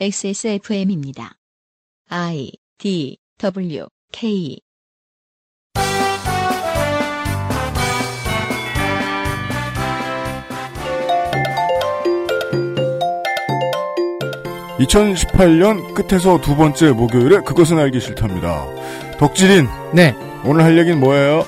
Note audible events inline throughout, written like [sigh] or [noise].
XSFM입니다. I D W K (2018년) 끝에서 두 번째 목요일에 그것은 알기 싫답니다 덕질인 네. 오늘 할 얘기는 뭐예요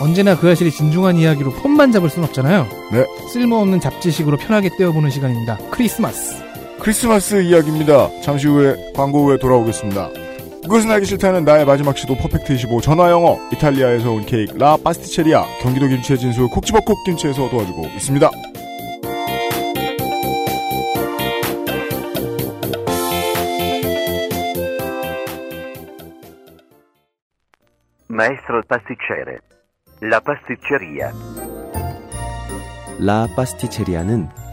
언제나 그 아실이 진중한 이야기로 폰만 잡을 순 없잖아요. 네. 쓸모없는 잡지식으로 편하게 떼어보는 시간입니다. 크리스마스. 크리스마스 이야기입니다 잠시 후에 광고 후에 돌아오겠습니다 그것은 알기 싫다는 나의 마지막 시도 퍼펙트 25 전화영어 이탈리아에서 온 케이크 라 파스티체리아 경기도 김치의 진수 콕지버콕 김치에서 도와주고 있습니다 Maestro pasticcere. La pasticceria. La Pasticceria는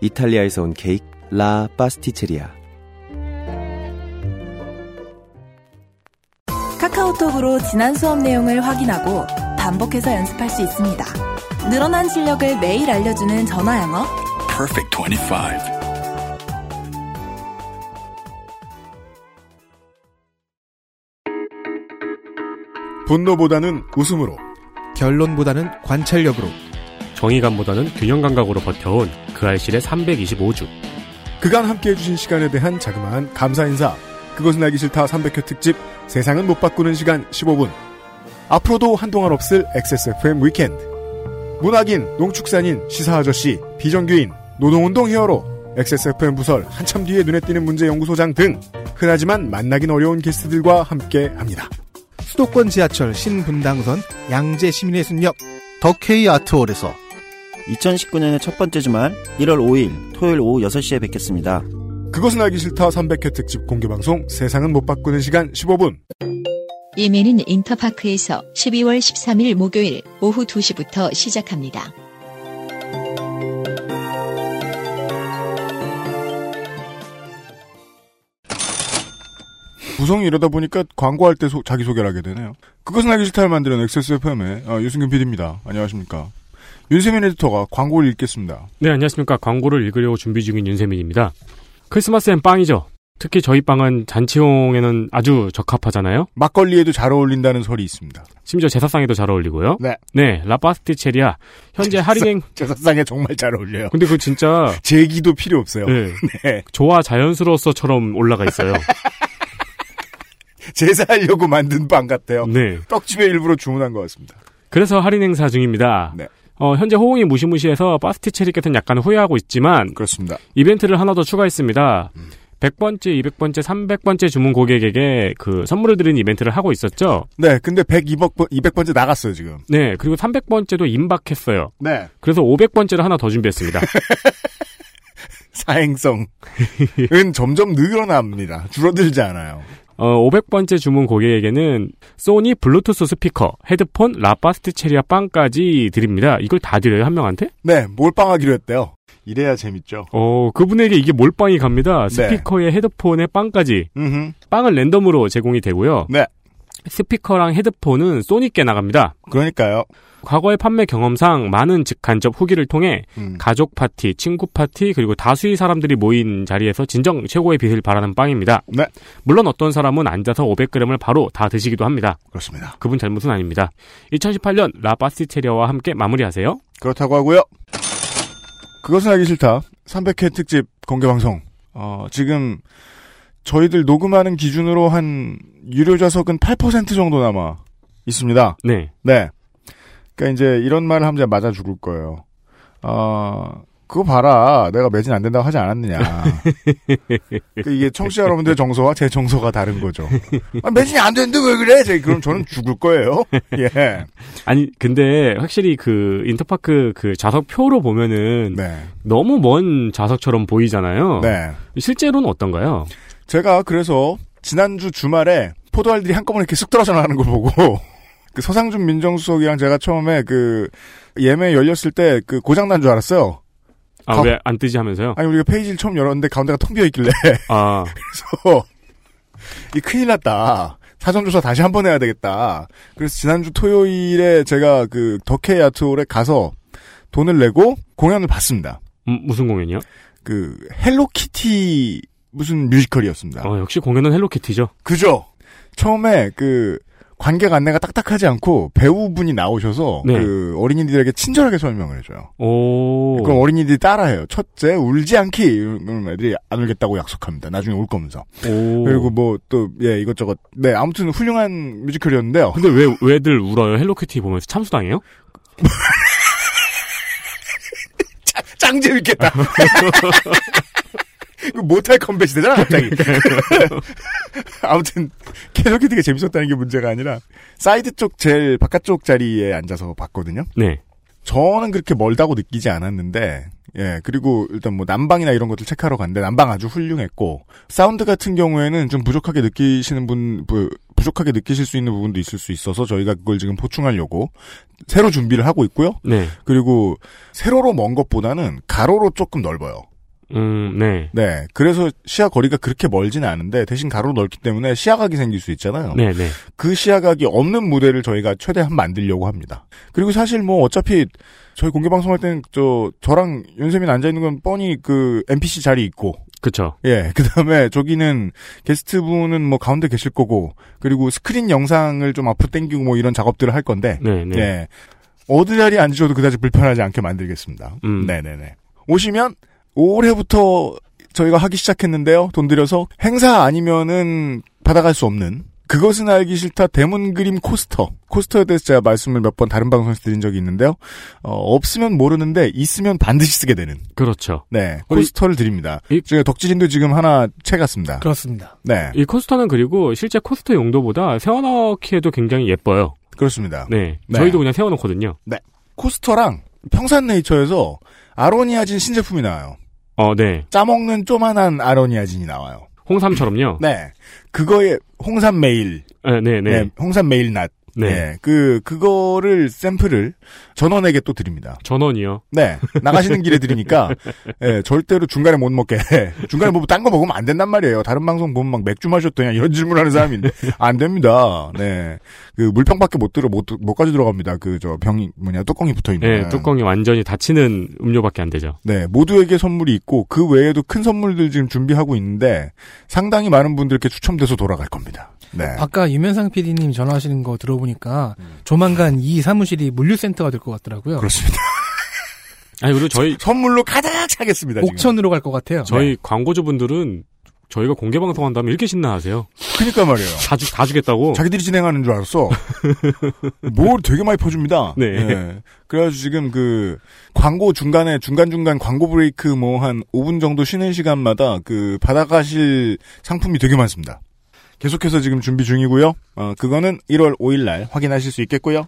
이탈리아에서 온 케이크 라 파스티체리아. 카카오톡으로 지난 수업 내용을 확인하고 반복해서 연습할 수 있습니다. 늘어난 실력을 매일 알려주는 전화 영어. Perfect 25. 분노보다는 웃음으로 결론보다는 관찰력으로. 정의감보다는 균형 감각으로 버텨온 그 알실의 325주. 그간 함께 해주신 시간에 대한 자그마한 감사 인사. 그것은 알기 싫다 300회 특집 세상은 못 바꾸는 시간 15분. 앞으로도 한동안 없을 XSFM 위켄드. 문학인, 농축산인, 시사 아저씨, 비정규인, 노동운동 히어로, XSFM 부설 한참 뒤에 눈에 띄는 문제 연구소장 등 흔하지만 만나긴 어려운 게스트들과 함께 합니다. 수도권 지하철 신분당선 양재 시민회순역 덕케이 아트홀에서 2019년의 첫 번째 주말 1월 5일 토요일 오후 6시에 뵙겠습니다. 그것은 알기 싫다 300회 특집 공개방송 세상은 못 바꾸는 시간 15분. 이메는 인터파크에서 12월 13일 목요일 오후 2시부터 시작합니다. 구성이 이러다 보니까 광고할 때 소- 자기소개를 하게 되네요. 그것은 알기 싫다를 만드는 XSFM의 어, 유승균 PD입니다. 안녕하십니까. 윤세민 에디터가 광고를 읽겠습니다. 네, 안녕하십니까. 광고를 읽으려고 준비 중인 윤세민입니다. 크리스마스엔 빵이죠. 특히 저희 빵은 잔치용에는 아주 적합하잖아요. 막걸리에도 잘 어울린다는 설이 있습니다. 심지어 제사상에도 잘 어울리고요. 네. 네, 라파스티체리아. 현재 할인행. 제사상에 정말 잘 어울려요. 근데 그 진짜. [laughs] 제기도 필요 없어요. 네. [laughs] 네. 조화 자연스러워서처럼 올라가 있어요. [laughs] 제사하려고 만든 빵 같아요. 네. 떡집에 일부러 주문한 것 같습니다. 그래서 할인 행사 중입니다. 네. 어, 현재 호응이 무시무시해서 파스티체리께서는 약간 후회하고 있지만 그렇습니다. 이벤트를 하나 더 추가했습니다. 음. 100번째, 200번째, 300번째 주문 고객에게 그 선물을 드리는 이벤트를 하고 있었죠. 네, 근데 102번, 200번째 나갔어요, 지금. 네, 그리고 300번째도 임박했어요. 네. 그래서 500번째를 하나 더 준비했습니다. [laughs] 사행성은 점점 늘어납니다. 줄어들지 않아요. 어, 500번째 주문 고객에게는 소니 블루투스 스피커, 헤드폰, La Pasticceria 빵까지 드립니다. 이걸 다 드려요, 한 명한테? 네, 몰빵하기로 했대요. 이래야 재밌죠. 어, 그분에게 이게 몰빵이 갑니다. 네. 스피커에 헤드폰에 빵까지. 음, 빵은 랜덤으로 제공이 되고요. 네. 스피커랑 헤드폰은 소니께 나갑니다. 그러니까요. 과거의 판매 경험상 많은 직간접 후기를 통해 음. 가족 파티, 친구 파티, 그리고 다수의 사람들이 모인 자리에서 진정 최고의 빛을 발하는 빵입니다. 네. 물론 어떤 사람은 앉아서 500g을 바로 다 드시기도 합니다. 그렇습니다. 그분 잘못은 아닙니다. 2018년 라파스티체리아와 함께 마무리하세요. 그렇다고 하고요. 그것은 알기 싫다. 300회 특집 공개 방송. 어, 지금 저희들 녹음하는 기준으로 한 유료 좌석은 8% 정도 남아 있습니다. 네. 네. 그러니까 이제 이런 말을 하면 맞아 죽을 거예요. 어, 그거 봐라. 내가 매진 안 된다고 하지 않았느냐. [laughs] 그 이게 청취자 여러분들의 정서와 제 정서가 다른 거죠. 아, 매진이 안 되는데 왜 그래? 제 그럼 저는 죽을 거예요. 예. 아니 근데 확실히 그 인터파크 그 좌석표로 보면은 네. 너무 먼 좌석처럼 보이잖아요. 네. 실제로는 어떤가요? 제가 그래서 지난주 주말에 포도알들이 한꺼번에 이렇게 쓱 떨어져 나가는 걸 보고 그 서상준 민정수석이랑 제가 처음에 그 예매 열렸을 때 그 고장 난 줄 알았어요. 아 가- 왜안 뜨지 하면서요? 아니 우리가 페이지를 처음 열었는데 가운데가 텅 비어 있길래 아 [laughs] 그래서 이 큰일 났다. 사전조사 다시 한 번 해야 되겠다. 그래서 지난주 토요일에 제가 그 덕혜 아트홀에 가서 돈을 내고 공연을 봤습니다. 음, 무슨 공연이요? 그 헬로키티 무슨 뮤지컬이었습니다. 어, 역시 공연은 헬로키티죠. 그죠? 처음에 그 관객 안내가 딱딱하지 않고 배우분이 나오셔서 네. 그 어린이들에게 친절하게 설명을 해줘요. 오. 그럼 어린이들이 따라해요. 첫째 울지 않기 그럼 애들이 안 울겠다고 약속합니다. 나중에 울 거면서. 오. 그리고 뭐 또 예 이것저것 네 아무튼 훌륭한 뮤지컬이었는데요. 근데 왜 왜들 울어요? 헬로키티 보면서 참수당해요? [laughs] 짱 재밌겠다. [laughs] Mortal Kombat이 되잖아 갑자기. [laughs] [laughs] 아무튼 계속 되게 재밌었다는 게 문제가 아니라 사이드 쪽 제일 바깥쪽 자리에 앉아서 봤거든요. 네. 저는 그렇게 멀다고 느끼지 않았는데, 예, 그리고 일단 뭐 난방이나 이런 것들 체크하러 갔는데 난방 아주 훌륭했고, 사운드 같은 경우에는 좀 부족하게 느끼시는 분, 부, 부족하게 느끼실 수 있는 부분도 있을 수 있어서 저희가 그걸 지금 보충하려고 새로 준비를 하고 있고요. 네. 그리고 세로로 먼 것보다는 가로로 조금 넓어요. 음, 네. 네. 그래서 시야 거리가 그렇게 멀지는 않은데 대신 가로로 넓기 때문에 시야각이 생길 수 있잖아요. 네, 네. 그 시야각이 없는 무대를 저희가 최대한 만들려고 합니다. 그리고 사실 뭐 어차피 저희 공개 방송할 때는 저 저랑 윤세민 앉아 있는 건 뻔히 그 NPC 자리 있고 그쵸. 예 그다음에 저기는 게스트 분은 뭐 가운데 계실 거고 그리고 스크린 영상을 좀 앞으로 당기고 뭐 이런 작업들을 할 건데 네, 네. 예 어느 자리에 앉으셔도 그다지 불편하지 않게 만들겠습니다. 음. 네네네 오시면 올해부터 저희가 하기 시작했는데요. 돈 들여서 행사 아니면은 받아갈 수 없는 그것은 알기 싫다 대문 그림 코스터. 코스터에 대해서 제가 말씀을 몇 번 다른 방송에서 드린 적이 있는데요. 어, 없으면 모르는데 있으면 반드시 쓰게 되는. 그렇죠. 네, 코스터를 드립니다. 이- 제가 덕질인도 지금 하나 채 갔습니다. 그렇습니다. 네, 이 코스터는 그리고 실제 코스터 용도보다 세워넣기에도 굉장히 예뻐요. 그렇습니다. 네. 네. 저희도 그냥 세워놓거든요. 코스터랑 평산네이처에서 아로니아진 신제품이 나와요. 어, 네. 짜먹는 쪼만한 아로니아진이 나와요. 홍삼처럼요. 네, 그거에 홍삼 메일, 네, 네, 네. 네, 홍삼 메일 낫. 네. 네, 그 그거를 샘플을 전원에게 또 드립니다. 전원이요. 네, 나가시는 길에 드리니까 예, 절대로 중간에 못 먹게. [laughs] 중간에 뭐 딴 거 먹으면 안 된단 말이에요. 다른 방송 보면 막 맥주 마셨더냐 이런 질문 하는 사람인데 안 됩니다. 네, 그 물병밖에 못 들어 못 못 가져 들어갑니다. 그 저 병이 뭐냐 뚜껑이 붙어 있는. 네, 뚜껑이 완전히 닫히는 음료밖에 안 되죠. 네, 모두에게 선물이 있고 그 외에도 큰 선물들 지금 준비하고 있는데 상당히 많은 분들께 추첨돼서 돌아갈 겁니다. 네. 아까 유면상 PD님 전화하시는 거 들어보니까 조만간 이 사무실이 물류센터가 될 것 같더라고요. 그렇습니다. [laughs] 아니, 그리고 저희, 선물로 가득 차겠습니다. 지금. 옥천으로 갈 것 같아요. 저희 광고주분들은 저희가 공개 방송 한다면 이렇게 신나하세요. 그러니까 말이에요. 다, 주, 다 주겠다고. 자기들이 진행하는 줄 알았어. 뭘 되게 많이 퍼줍니다. [laughs] 네. 예. 그래가지고 지금 그 광고 중간에 중간중간 광고 브레이크 뭐 한 5분 정도 쉬는 시간마다 그 받아가실 상품이 되게 많습니다. 계속해서 지금 준비 중이고요. 어, 그거는 1월 5일 날 확인하실 수 있겠고요.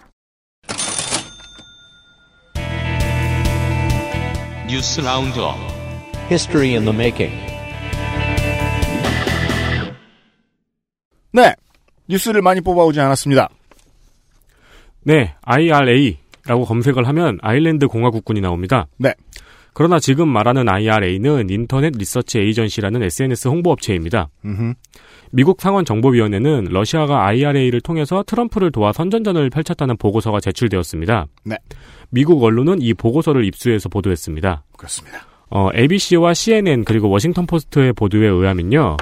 뉴스 roundup History in the making. 네. 뉴스를 많이 뽑아오지 않았습니다. 네, IRA라고 검색을 하면 아일랜드 공화국군이 나옵니다. 네. 그러나 지금 말하는 IRA는 Internet Research Agency라는 SNS 홍보업체입니다. 음흠. 미국 상원 정보위원회는 러시아가 IRA를 통해서 트럼프를 도와 선전전을 펼쳤다는 보고서가 제출되었습니다. 네. 미국 언론은 이 보고서를 입수해서 보도했습니다. 그렇습니다. 어, ABC와 CNN 그리고 워싱턴 포스트의 보도에 의하면요.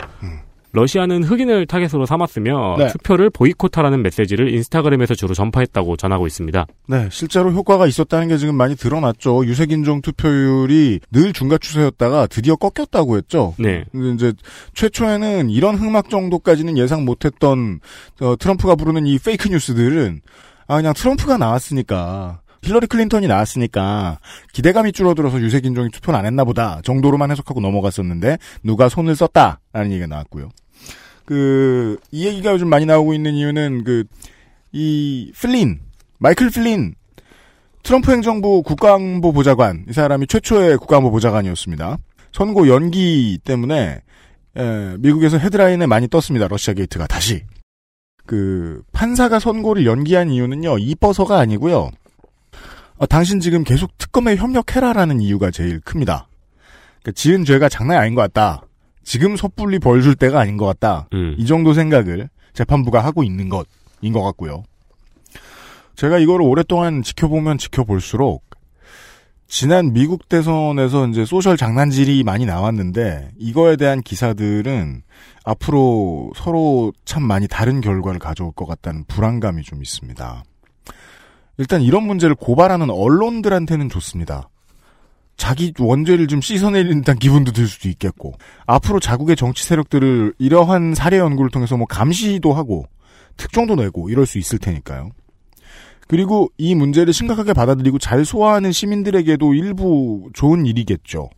러시아는 흑인을 타겟으로 삼았으며 네. 투표를 보이콧하라는 메시지를 인스타그램에서 주로 전파했다고 전하고 있습니다. 네, 실제로 효과가 있었다는 게 지금 많이 드러났죠. 유색인종 투표율이 늘 증가 추세였다가 드디어 꺾였다고 했죠. 네. 근데 이제 최초에는 이런 흑막 정도까지는 예상 못했던 어, 트럼프가 부르는 이 fake news들은 아 그냥 트럼프가 나왔으니까 힐러리 클린턴이 나왔으니까 기대감이 줄어들어서 유색 인종이 투표를 안 했나 보다 정도로만 해석하고 넘어갔었는데 누가 손을 썼다라는 얘기가 나왔고요. 그 이 얘기가 요즘 많이 나오고 있는 이유는 그 이 플린 마이클 플린 트럼프 행정부 국가안보 보좌관 이 사람이 최초의 국가안보 보좌관이었습니다. 선고 연기 때문에 에, 미국에서 헤드라인에 많이 떴습니다. 러시아 게이트가 다시 그 판사가 선고를 연기한 이유는요 이뻐서가 아니고요. 어, 당신 지금 계속 특검에 협력해라라는 이유가 제일 큽니다. 그러니까 지은 죄가 장난이 아닌 것 같다. 지금 섣불리 벌 줄 때가 아닌 것 같다. 음. 이 정도 생각을 재판부가 하고 있는 것인 것 같고요. 제가 이거를 오랫동안 지켜보면 지켜볼수록 지난 미국 대선에서 이제 소셜 장난질이 많이 나왔는데 이거에 대한 기사들은 앞으로 서로 참 많이 다른 결과를 가져올 것 같다는 불안감이 좀 있습니다. 일단 이런 문제를 고발하는 언론들한테는 좋습니다. 자기 원죄를 좀 듯한 기분도 들 수도 있겠고 앞으로 자국의 정치 세력들을 이러한 사례 연구를 통해서 뭐 감시도 하고 특종도 내고 이럴 수 있을 테니까요. 그리고 이 문제를 심각하게 받아들이고 잘 소화하는 시민들에게도 일부 좋은 일이겠죠.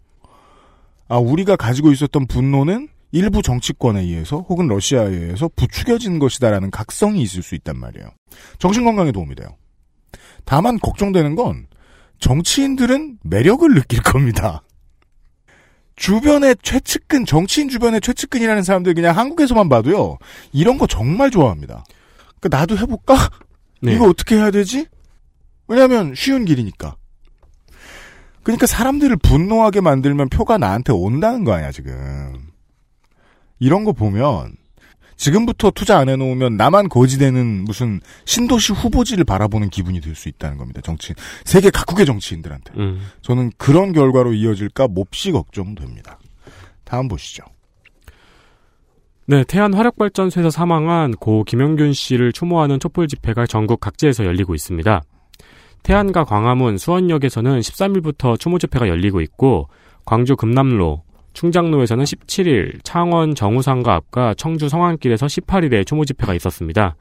아, 우리가 가지고 있었던 분노는 일부 정치권에 의해서 혹은 러시아에 의해서 부추겨진 것이다라는 각성이 있을 수 있단 말이에요. 정신 건강에 도움이 돼요. 다만 걱정되는 건 정치인들은 매력을 느낄 겁니다. 주변의 최측근, 정치인 주변의 최측근이라는 사람들 그냥 한국에서만 봐도요, 이런 거 정말 좋아합니다. 그 나도 해볼까? 네. 이거 어떻게 해야 되지? 왜냐하면 쉬운 길이니까. 그러니까 사람들을 분노하게 만들면 표가 나한테 온다는 거 아니야 지금. 이런 거 보면 지금부터 투자 안 해놓으면 나만 거지되는 무슨 신도시 후보지를 바라보는 기분이 들 수 있다는 겁니다. 정치인 세계 각국의 정치인들한테. 음. 저는 그런 결과로 이어질까 몹시 걱정됩니다. 다음 보시죠. 네, 태안 화력발전소에서 사망한 고 김영균 씨를 추모하는 촛불 집회가 전국 각지에서 열리고 있습니다. 태안과 광화문, 수원역에서는 13일부터 추모 집회가 열리고 있고 광주 금남로, 충장로에서는 17일, 창원 정우상가 앞과 청주 성안길에서 18일에 추모 집회가 있었습니다.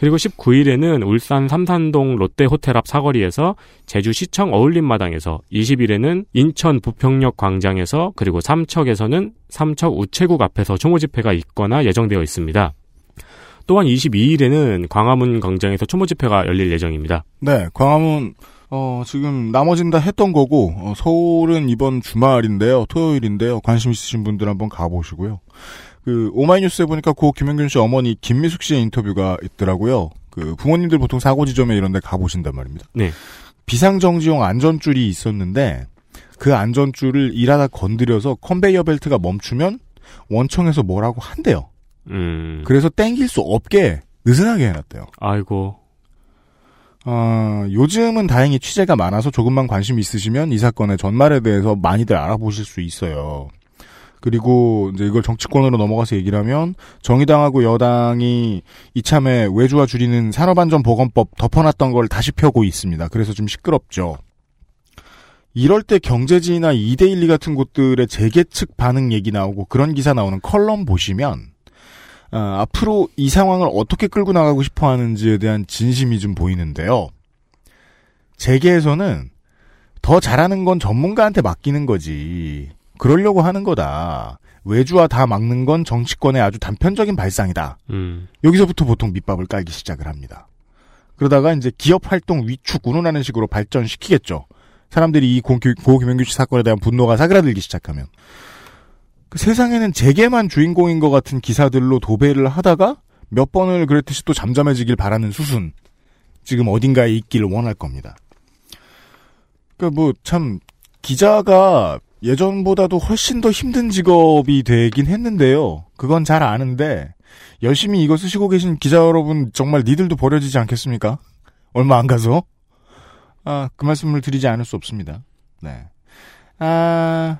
그리고 19일에는 울산 삼산동 롯데호텔 앞 사거리에서 제주시청 어울림마당에서 20일에는 인천 부평역 광장에서 그리고 삼척에서는 삼척 우체국 앞에서 추모 집회가 있거나 예정되어 있습니다. 또한 22일에는 광화문 광장에서 추모 집회가 열릴 예정입니다. 네, 광화문 어, 지금 나머진 다 했던 거고 어, 서울은 이번 주말인데요, 토요일인데요. 관심 있으신 분들 한번 가보시고요. 그 오마이뉴스에 보니까 고 김영균 씨 어머니 김미숙 씨의 인터뷰가 있더라고요. 그 부모님들 보통 사고 지점에 이런 데 가보신단 말입니다. 네. 비상정지용 안전줄이 있었는데 그 안전줄을 일하다 건드려서 컨베이어 벨트가 멈추면 원청에서 뭐라고 한대요. 음. 그래서 땡길 수 없게 느슨하게 해놨대요. 아이고. 어, 요즘은 다행히 취재가 많아서 조금만 관심 있으시면 이 사건의 전말에 대해서 많이들 알아보실 수 있어요. 그리고 이제 이걸 정치권으로 넘어가서 얘기를 하면 정의당하고 여당이 이참에 외주화 줄이는 산업안전보건법 덮어놨던 걸 다시 펴고 있습니다. 그래서 좀 시끄럽죠. 이럴 때 경제지나 2대12 같은 곳들의 재계 측 반응 얘기 나오고 그런 기사 나오는 컬럼 보시면 어, 앞으로 이 상황을 어떻게 끌고 나가고 싶어 하는지에 대한 진심이 좀 보이는데요. 재계에서는 더 잘하는 건 전문가한테 맡기는 거지. 그러려고 하는 거다. 외주화 다 막는 건 정치권의 아주 단편적인 발상이다. 음. 여기서부터 보통 밑밥을 깔기 시작을 합니다. 그러다가 이제 기업 활동 위축 운운하는 식으로 발전시키겠죠. 사람들이 이 고, 고 김영규 씨 사건에 대한 분노가 사그라들기 시작하면. 그 세상에는 재계만 주인공인 것 같은 기사들로 도배를 하다가 몇 번을 그랬듯이 또 잠잠해지길 바라는 수순. 지금 어딘가에 있기를 원할 겁니다. 그, 뭐, 참, 기자가 예전보다도 훨씬 더 힘든 직업이 되긴 했는데요. 그건 잘 아는데, 열심히 이거 쓰시고 계신 기자 여러분, 정말 니들도 버려지지 않겠습니까? 얼마 안 가서? 아, 그 말씀을 드리지 않을 수 없습니다. 네. 아,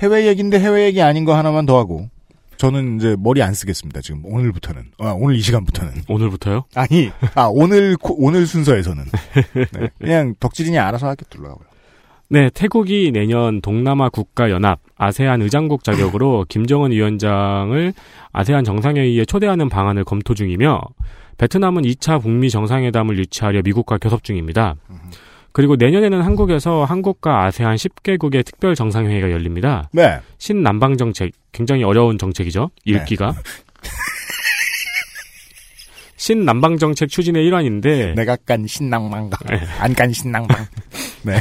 해외 얘기인데 해외 얘기 아닌 거 하나만 더 하고. 저는 이제 머리 안 쓰겠습니다. 지금 오늘부터는. 아, 오늘 이 시간부터는. 오늘부터요? 아니, 아, 오늘, 오늘 순서에서는. [laughs] 네, 그냥 덕질인이 알아서 하겠더라고요. 네, 태국이 내년 동남아 국가 연합 아세안 의장국 자격으로 [laughs] 김정은 위원장을 아세안 정상회의에 초대하는 방안을 검토 중이며 베트남은 2차 북미 정상회담을 유치하려 미국과 교섭 중입니다. 그리고 내년에는 한국에서 한국과 아세안 10개국의 특별 정상회의가 열립니다. 네. 신남방 정책 굉장히 어려운 정책이죠. 읽기가. [laughs] 신남방 정책 추진의 일환인데 내가 깐 신낭망가. 네. 안깐 신낭망. 네.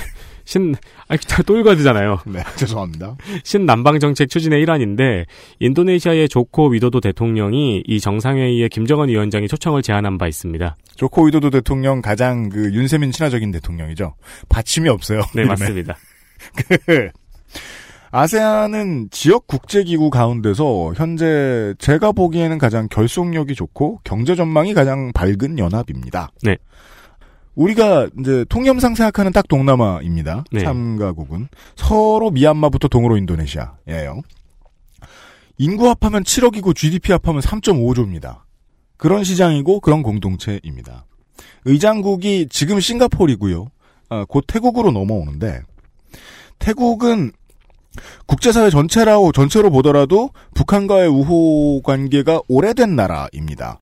신, 아, 또 읽어드잖아요. 네, [laughs] 죄송합니다. 신남방 정책 추진의 일환인데 인도네시아의 조코 위도도 대통령이 이 정상회의에 김정은 위원장이 초청을 제안한 바 있습니다. 조코 위도도 대통령 가장 그 윤세민 친화적인 대통령이죠. 받침이 없어요. 네, 이름에. [laughs] 맞습니다. [laughs] 그 아세안은 지역 국제기구 가운데서 현재 제가 보기에는 가장 결속력이 좋고 경제 전망이 가장 밝은 연합입니다. 네. 우리가 이제 통념상 생각하는 딱 동남아입니다. 네. 참가국은 서로 미얀마부터 동으로 인도네시아예요. 인구 합하면 7억이고 GDP 합하면 3.5조입니다. 그런 시장이고 그런 공동체입니다. 의장국이 지금 싱가포르이고요. 아, 곧 태국으로 넘어오는데 태국은 국제사회 전체라고 전체로 보더라도 북한과의 우호 관계가 오래된 나라입니다.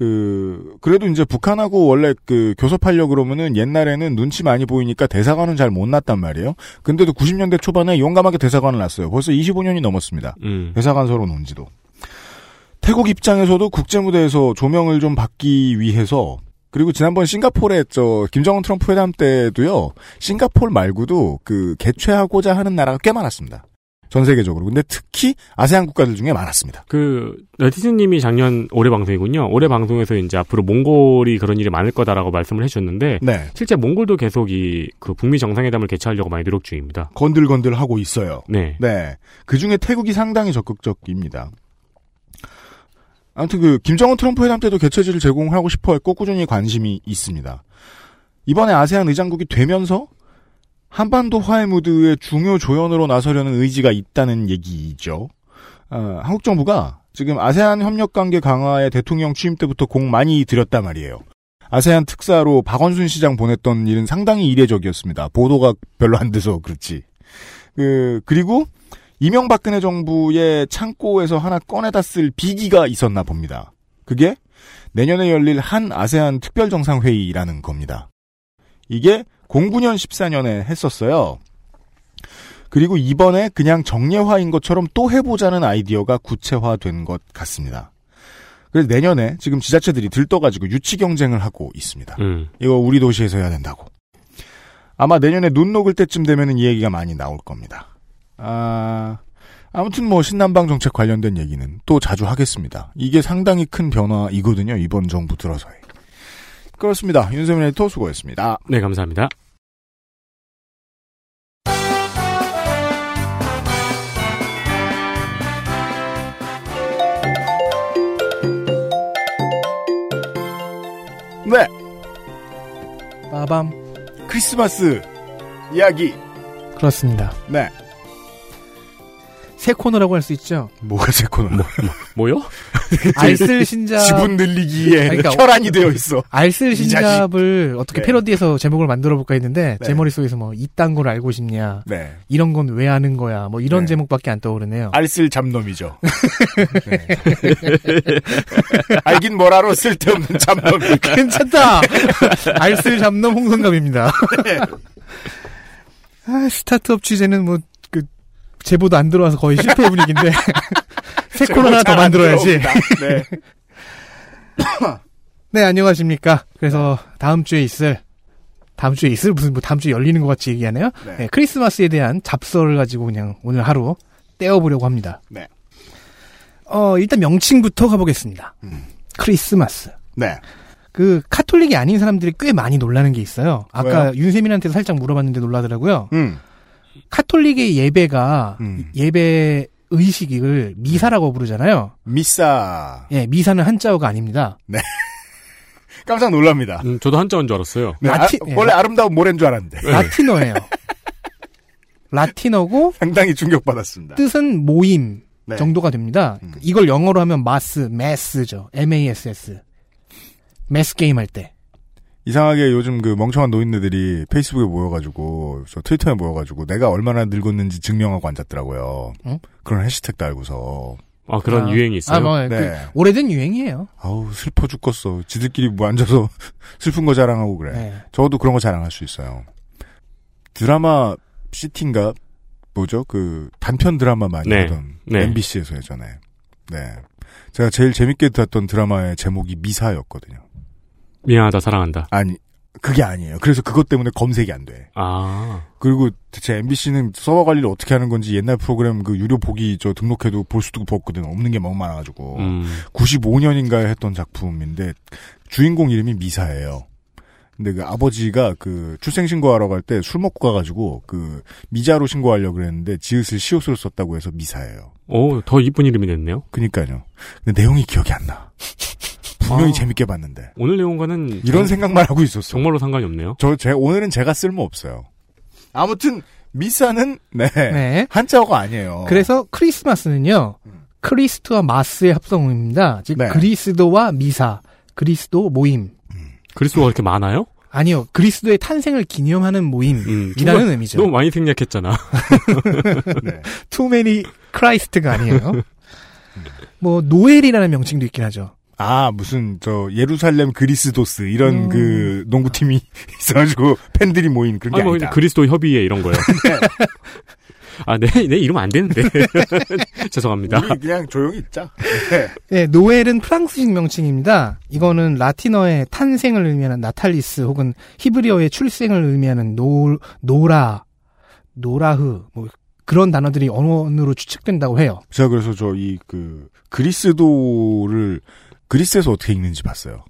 그 그래도 이제 북한하고 원래 그 교섭하려 그러면은 옛날에는 눈치 많이 보이니까 대사관은 잘 못 났단 말이에요. 근데도 90년대 초반에 용감하게 대사관을 났어요. 벌써 25년이 넘었습니다. 음. 대사관 서로 논지도. 태국 입장에서도 국제무대에서 조명을 좀 받기 위해서 그리고 지난번 싱가포르의 저 김정은 트럼프 회담 때도요. 싱가포르 말고도 그 개최하고자 하는 나라가 꽤 많았습니다. 전 세계적으로. 근데 특히 아세안 국가들 중에 많았습니다. 그 레티스님이 작년 올해 방송이군요. 올해 방송에서 이제 앞으로 몽골이 그런 일이 많을 거다라고 말씀을 해주셨는데 네. 실제 몽골도 계속 이 그 북미 정상회담을 개최하려고 많이 노력 중입니다. 건들건들 하고 있어요. 네. 네. 그 중에 태국이 상당히 적극적입니다. 아무튼 그 김정은 트럼프 회담 때도 개최지를 제공하고 싶어 했고 꾸준히 관심이 있습니다. 이번에 아세안 의장국이 되면서 한반도 화해 무드의 중요 조연으로 나서려는 의지가 있다는 얘기죠. 아, 한국 정부가 지금 아세안 협력 관계 강화에 대통령 취임 때부터 공 많이 들였단 말이에요. 아세안 특사로 박원순 시장 보냈던 일은 상당히 이례적이었습니다. 보도가 별로 안 돼서 그렇지. 그, 그리고 이명박근혜 정부의 창고에서 하나 꺼내다 쓸 비기가 있었나 봅니다. 그게 내년에 열릴 한 아세안 특별정상회의라는 겁니다. 이게 09년 14년에 했었어요. 그리고 이번에 그냥 정례화인 것처럼 또 해보자는 아이디어가 구체화된 것 같습니다. 그래서 내년에 지금 지자체들이 들떠가지고 유치 경쟁을 하고 있습니다. 음. 이거 우리 도시에서 해야 된다고. 아마 내년에 눈 녹을 때쯤 되면은 이 얘기가 많이 나올 겁니다. 아, 아무튼 뭐 신남방 정책 관련된 얘기는 또 자주 하겠습니다. 이게 상당히 큰 변화이거든요. 이번 정부 들어서의. 그렇습니다. 윤세민 에디터 수고했습니다. 네, 감사합니다. 네. 빠밤. 크리스마스 이야기. 그렇습니다. 네. 새 코너라고 할 수 있죠. 뭐가 새 코너? 뭐, 뭐 요? [laughs] 알쓸 신잡. 지분 늘리기에 그러니까 혈안이 되어 있어. 알쓸. 신잡을 어떻게 네. 패러디해서 제목을 만들어 볼까 했는데 네. 제 머릿속에서 뭐 이딴 걸 알고 싶냐. 네. 이런 건 왜 아는 거야. 뭐 이런 네. 제목밖에 안 떠오르네요. 알쓸 잡놈이죠. [laughs] 네. 알긴 뭐라로 쓸데없는 잡놈이. [laughs] 괜찮다. 알쓸 잡놈 홍성갑입니다. 아, 스타트업 취재는 뭐그 제보도 안 들어와서 거의 실패 분위기인데 [laughs] 새 코너 하나 더 만들어야지. 네. [coughs] 네, 안녕하십니까. 그래서 다음 주에 있을 다음 주에 있을 무슨 뭐 다음 주에 열리는 것 같이 얘기하네요. 네. 네, 크리스마스에 대한 잡설을 가지고 그냥 오늘 하루 떼어보려고 합니다. 네. 어, 일단 명칭부터 가보겠습니다. 음. 크리스마스. 네. 그 카톨릭이 아닌 사람들이 꽤 많이 놀라는 게 있어요. 아까 왜요? 윤세민한테도 살짝 물어봤는데 놀라더라고요. 음. 카톨릭의 예배가 음. 예배 의식을 미사라고 부르잖아요. 미사. 예, 미사는 한자어가 아닙니다. [laughs] 깜짝 놀랍니다. 음, 저도 한자인 줄 알았어요. 네, 라티- 아, 원래 아름다운 모래인 줄 알았는데. [laughs] 라틴어예요. 라틴어고 상당히 충격받았습니다. 뜻은 모임 네. 정도가 됩니다. 음. 이걸 영어로 하면 마스, 매스죠. M-A-S-S. 매스 게임 할 때. 이상하게 요즘 그 멍청한 노인네들이 페이스북에 모여가지고, 저 트위터에 모여가지고, 내가 얼마나 늙었는지 증명하고 앉았더라고요. 응? 그런 해시태그 달고서. 아, 그런 아, 유행이 있어요. 아, 뭐, 네. 그 오래된 유행이에요. 아우 슬퍼 죽겠어. 지들끼리 뭐 앉아서 [laughs] 슬픈 거 자랑하고 그래. 네. 저도 그런 거 자랑할 수 있어요. 드라마 시티인가 뭐죠? 그 단편 드라마 많이 네. 하던 네. MBC에서 예전에. 네. 제가 제일 재밌게 들었던 드라마의 제목이 미사였거든요. 미안하다, 사랑한다. 아니 그게 아니에요. 그래서 그것 때문에 검색이 안 돼. 아, 그리고 대체 MBC는 서버 관리를 어떻게 하는 건지 옛날 프로그램 그 유료 보기 저 등록해도 볼 수도 없거든. 없는 게 너무 많아가지고. 음, 95년인가에 했던 작품인데 주인공 이름이 미사예요. 근데 그 아버지가 그 출생 신고하러 갈 때 술 먹고 가가지고 그 미자로 신고하려고 그랬는데 지읒을 시옷으로 썼다고 해서 미사예요. 오, 더 이쁜 이름이 됐네요. 그니까요. 근데 내용이 기억이 안 나. 분명히 아. 재밌게 봤는데 오늘 내용과는 이런 생각만 하고 있었어. 정말로 상관이 없네요. 저 제 오늘은 제가 쓸모 없어요. 아무튼 미사는 네, 네. 한자어가 아니에요. 그래서 크리스마스는요. 크리스트와 마스의 합성어입니다. 즉 네. 그리스도와 미사, 그리스도 모임. 그리스도가 그렇게 많아요? 아니요. 그리스도의 탄생을 기념하는 모임이라는 음, 의미죠. 너무 많이 생략했잖아. [laughs] 네. Too many Christ가 아니에요. [laughs] 뭐 노엘이라는 명칭도 있긴 하죠. 아, 무슨, 저, 예루살렘 그리스도스, 이런 음. 그, 농구팀이 [laughs] 있어가지고, 팬들이 모인 그런 게 아니, 뭐, 아니다. 그리스도 협의회 이런 거요. [laughs] 아, 내, [laughs] 내 이름 안 되는데. 죄송합니다. 우리 그냥 조용히 있자. 네. 네, 노엘은 프랑스식 명칭입니다. 이거는 라틴어의 탄생을 의미하는 natalis 혹은 히브리어의 출생을 의미하는 노, 노라, 노라흐, 뭐 그런 단어들이 언어로 추측된다고 해요. 제가 그래서 저, 이, 그, 그리스도를, 그리스에서 어떻게 읽는지 봤어요.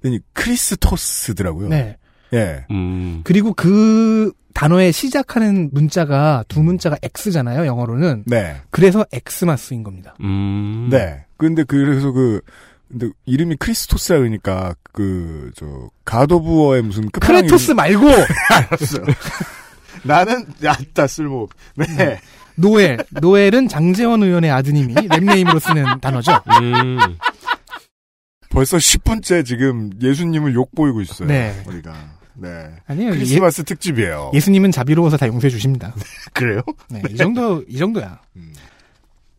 그니 크리스토스더라고요. 네. 예. 음, 그리고 그 단어에 시작하는 문자가 두 문자가 X잖아요, 영어로는. 네. 그래서 Xmas인 겁니다. 음. 네. 근데 그래서 그, 근데 이름이 크리스토스라 그러니까, 그, 저, 가도부어의 무슨 끝판왕 크레토스 말고 [laughs] 알았어요. 나는, 야따 쓸모. 네. 노엘. 노엘은 장재원 의원의 아드님이 랩네임으로 쓰는 단어죠. 음. 벌써 10분째 지금 예수님을 욕보이고 있어요. 네. 우리가. 네. 아니요. 크리스마스 특집이에요. 예, 수님은 자비로워서 다 용서해 주십니다. [laughs] 그래요? 네, 이 정도 이 정도야. 음.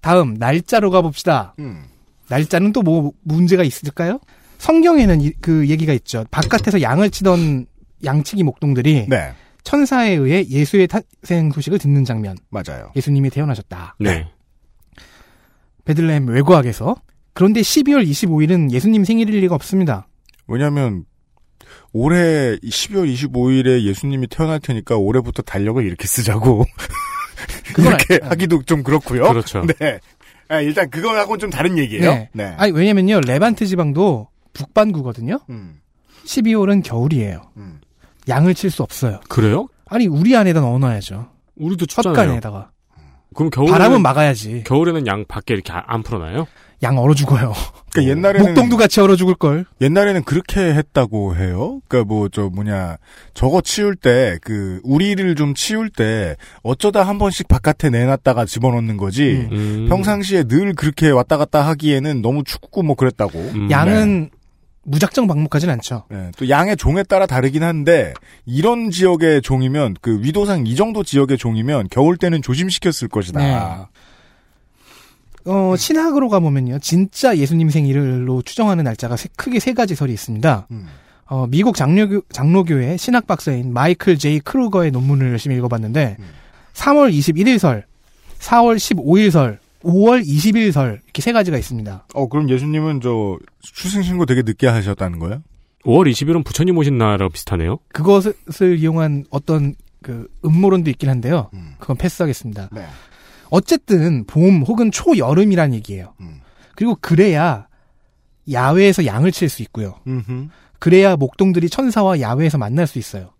다음 날짜로 가 봅시다. 음. 날짜는 또 뭐 문제가 있을까요? 성경에는 이- 그 얘기가 있죠. 바깥에서 양을 치던 양치기 목동들이 네. 천사에 의해 예수의 탄생 소식을 듣는 장면. 맞아요. 예수님이 태어나셨다. 네. 베들레헴 외곽에서. 그런데 12월 25일은 예수님 생일일 리가 없습니다. 왜냐면, 올해 12월 25일에 예수님이 태어날 테니까 올해부터 달력을 이렇게 쓰자고. [laughs] 그건 이렇게 알- 하기도 좀 그렇고요. 그렇죠. 네. 아, 일단 그거하고는 좀 다른 얘기예요. 네. 네. 아니 왜냐면요 레반트 지방도 북반구거든요. 음, 12월은 겨울이에요. 음. 양을 칠 수 없어요. 그래요? 아니 우리 안에다 넣어놔야죠. 우리도 춥잖아요. 헛간에다가 그럼 겨울에는, 바람은 막아야지. 겨울에는 양 밖에 이렇게 안- 안 풀어놔요? 양 얼어 죽어요. 그러니까 옛날에는 목동도 같이 얼어 죽을 걸. 옛날에는 그렇게 했다고 해요. 그러니까 뭐 저 뭐냐 저거 치울 때 그 우리를 좀 치울 때 어쩌다 한 번씩 바깥에 내놨다가 집어넣는 거지. 음. 평상시에 늘 그렇게 왔다 갔다 하기에는 너무 춥고 뭐 그랬다고. 음. 양은 무작정 방목하진 않죠. 네, 또 양의 종에 따라 다르긴 한데 이런 지역의 종이면 그 위도상 이 정도 지역의 종이면 겨울 때는 조심시켰을 것이다. 네. 어, 신학으로 가보면요. 진짜 예수님 생일로 추정하는 날짜가 세- 크게 세 가지 설이 있습니다. 음. 어, 미국 장로교, 장로교회 신학 박사인 마이클 제이 크루거의 논문을 열심히 읽어봤는데, 음. 3월 21일 설, 4월 15일 설, 5월 20일 설, 이렇게 세 가지가 있습니다. 어 그럼 예수님은 저 출생신고 되게 늦게 하셨다는 거예요? 5월 20일은 부처님 오신 날하고 비슷하네요. 그것을 이용한 어떤 그 음모론도 있긴 한데요. 음. 그건 패스하겠습니다. 네. 어쨌든 봄 혹은 초여름이란 얘기예요. 음. 그리고 그래야 야외에서 양을 칠 수 있고요. 음흠. 그래야 목동들이 천사와 야외에서 만날 수 있어요.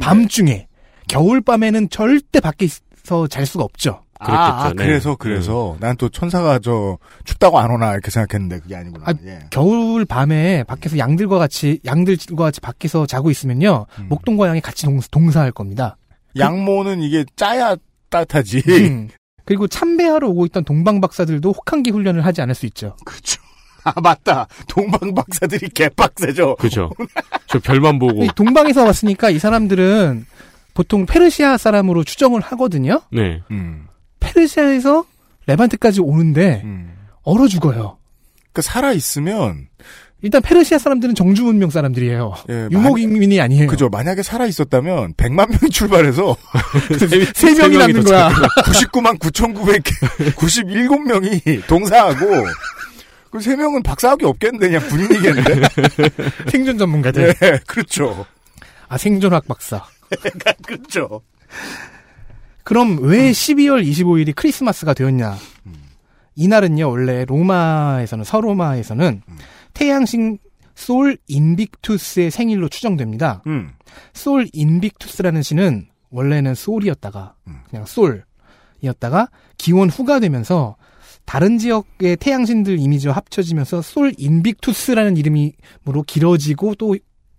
밤중에 겨울 밤에는 절대 밖에서 잘 수가 없죠. 아, 아. 네. 그래서 그래서 난또 천사가 저 춥다고 안 오나 이렇게 생각했는데 그게 아니구나. 아, 예. 겨울 밤에 밖에서 양들과 같이 양들과 같이 밖에서 자고 있으면요 음. 목동과 양이 같이 동, 동사할 겁니다. 양모는 이게 짜야 따뜻하지. 음. [laughs] 그리고 참배하러 오고 있던 동방 박사들도 혹한기 훈련을 하지 않을 수 있죠. 그렇죠. [laughs] 아 맞다. 동방 박사들이 개빡세죠. 그죠. 저 별만 보고. 이 동방에서 왔으니까 이 사람들은 보통 페르시아 사람으로 추정을 하거든요. 네. 음. 페르시아에서 레반트까지 오는데 음. 얼어 죽어요. 그러니까 살아 있으면 일단 페르시아 사람들은 정주 문명 사람들이에요. 예, 유목인민이 아니에요. 그죠. 만약에 살아 있었다면 100만 명이 출발해서 [laughs] 세 명이 남는 거야. 99만 9,900 97명이 동사하고 그세 명은 박사학위 없겠는데 그냥 군인이겠는데. [laughs] 생존 전문가들. 네, 그렇죠. 아 생존학 박사. [laughs] 그렇죠. 그럼 왜 12월 25일이 크리스마스가 되었냐? 이날은요, 원래 로마에서는, 서로마에서는 태양신 솔 인빅투스의 생일로 추정됩니다. 음. 솔 인빅투스라는 신은 원래는 솔이었다가, 그냥 솔이었다가, 기원 후가 되면서 다른 지역의 태양신들 이미지와 합쳐지면서 솔 인빅투스라는 이름으로 길어지고 또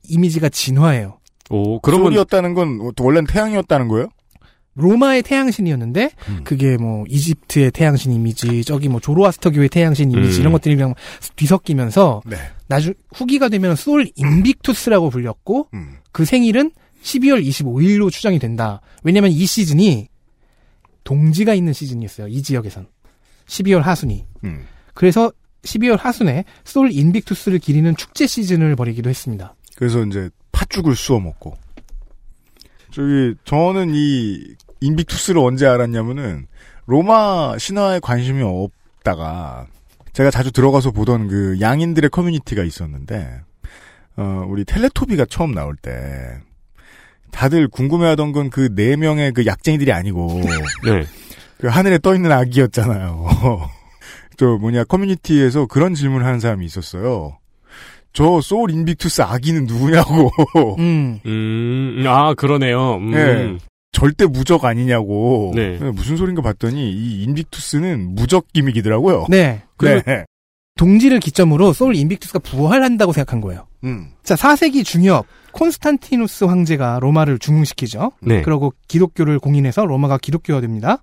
이미지가 진화해요. 오, 그러면 솔이었다는 건 원래는 태양이었다는 거예요? 로마의 태양신이었는데 그게 뭐 이집트의 태양신 이미지, 저기 뭐 조로아스터 교의 태양신 이미지 음. 이런 것들이 그냥 뒤섞이면서 네. 나중 후기가 되면 솔 인빅투스라고 불렸고 음. 그 생일은 12월 25일로 추정이 된다. 왜냐면 이 시즌이 동지가 있는 시즌이었어요. 이 지역에선 12월 하순이. 음. 그래서 12월 하순에 솔 인빅투스를 기리는 축제 시즌을 벌이기도 했습니다. 그래서 이제 팥죽을 쑤어 먹고. 저기 저는 이 인빅투스를 언제 알았냐면은 로마 신화에 관심이 없다가 제가 자주 들어가서 보던 그 양인들의 커뮤니티가 있었는데 어 우리 텔레토비가 처음 나올 때 다들 궁금해하던 건 그 네 명의 그 약쟁이들이 아니고 네. 그 하늘에 떠 있는 아기였잖아요. [laughs] 저 뭐냐 커뮤니티에서 그런 질문을 하는 사람이 있었어요. 저 소울 인빅투스 아기는 누구냐고. [laughs] 음. 음, 아, 그러네요. 음. 예. 절대 무적 아니냐고. 네. 예, 무슨 소린가 봤더니 이 인빅투스는 무적 기믹이더라고요. 네. 그리고 네. 동지를 기점으로 솔 인빅투스가 부활한다고 생각한 거예요. 음. 자, 4세기 중엽 콘스탄티누스 황제가 로마를 중흥시키죠. 네. 그러고 기독교를 공인해서 로마가 기독교가 됩니다.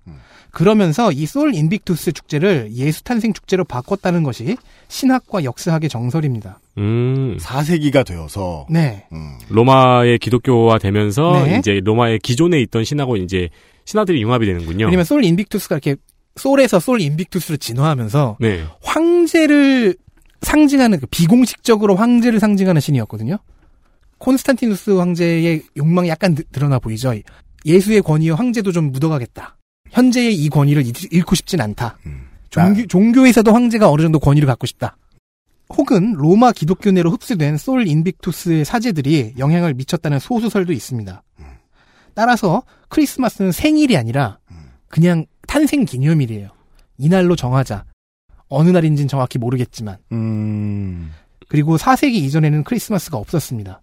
그러면서 이 솔 인빅투스 축제를 예수 탄생 축제로 바꿨다는 것이 신학과 역사학의 정설입니다. 음. 4세기가 되어서 네. 음. 로마의 기독교화 되면서 네. 이제 로마의 기존에 있던 신하고 이제 신하들이 융합이 되는군요. 왜냐면 솔 인빅투스가 이렇게 솔에서 솔 인빅투스로 진화하면서 네. 황제를 상징하는 그 비공식적으로 황제를 상징하는 신이었거든요. 콘스탄티누스 황제의 욕망이 약간 드- 드러나 보이죠. 예수의 권위와 황제도 좀 묻어가겠다. 현재의 이 권위를 잃- 잃고 싶진 않다. 종교, 종교에서도 황제가 어느 정도 권위를 갖고 싶다. 혹은 로마 기독교 내로 흡수된 솔 인빅투스의 사제들이 영향을 미쳤다는 소수설도 있습니다. 따라서 크리스마스는 생일이 아니라 그냥 탄생 기념일이에요. 이날로 정하자. 어느 날인지는 정확히 모르겠지만. 음. 그리고 4세기 이전에는 크리스마스가 없었습니다.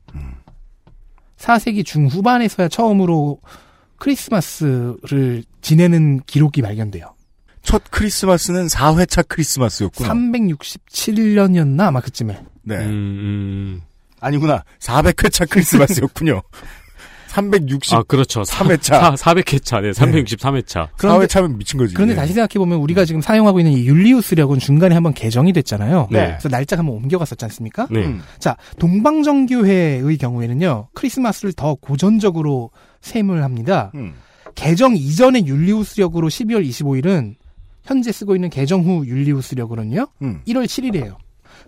4세기 중후반에서야 처음으로 크리스마스를 지내는 기록이 발견돼요. 첫 크리스마스는 4회차 크리스마스였구나. 367년이었나 아마 그쯤에. 네. 음, 아니구나. 400회차 크리스마스였군요. [laughs] 360. 아, 그렇죠. 3회차. 400회차. 네, 363회차. 그런데- 4회차면 미친 거지. 그런데 다시 생각해보면 우리가 지금 사용하고 있는 이 율리우스력은 중간에 한번 개정이 됐잖아요. 네. 그래서 날짜가 한번 옮겨갔었지 않습니까? 네. 음. 자, 동방정교회의 경우에는요, 크리스마스를 더 고전적으로 셈을 합니다. 음. 개정 이전의 율리우스력으로 12월 25일은 현재 쓰고 있는 개정 후 율리우스력으로는요, 음. 1월 7일이에요.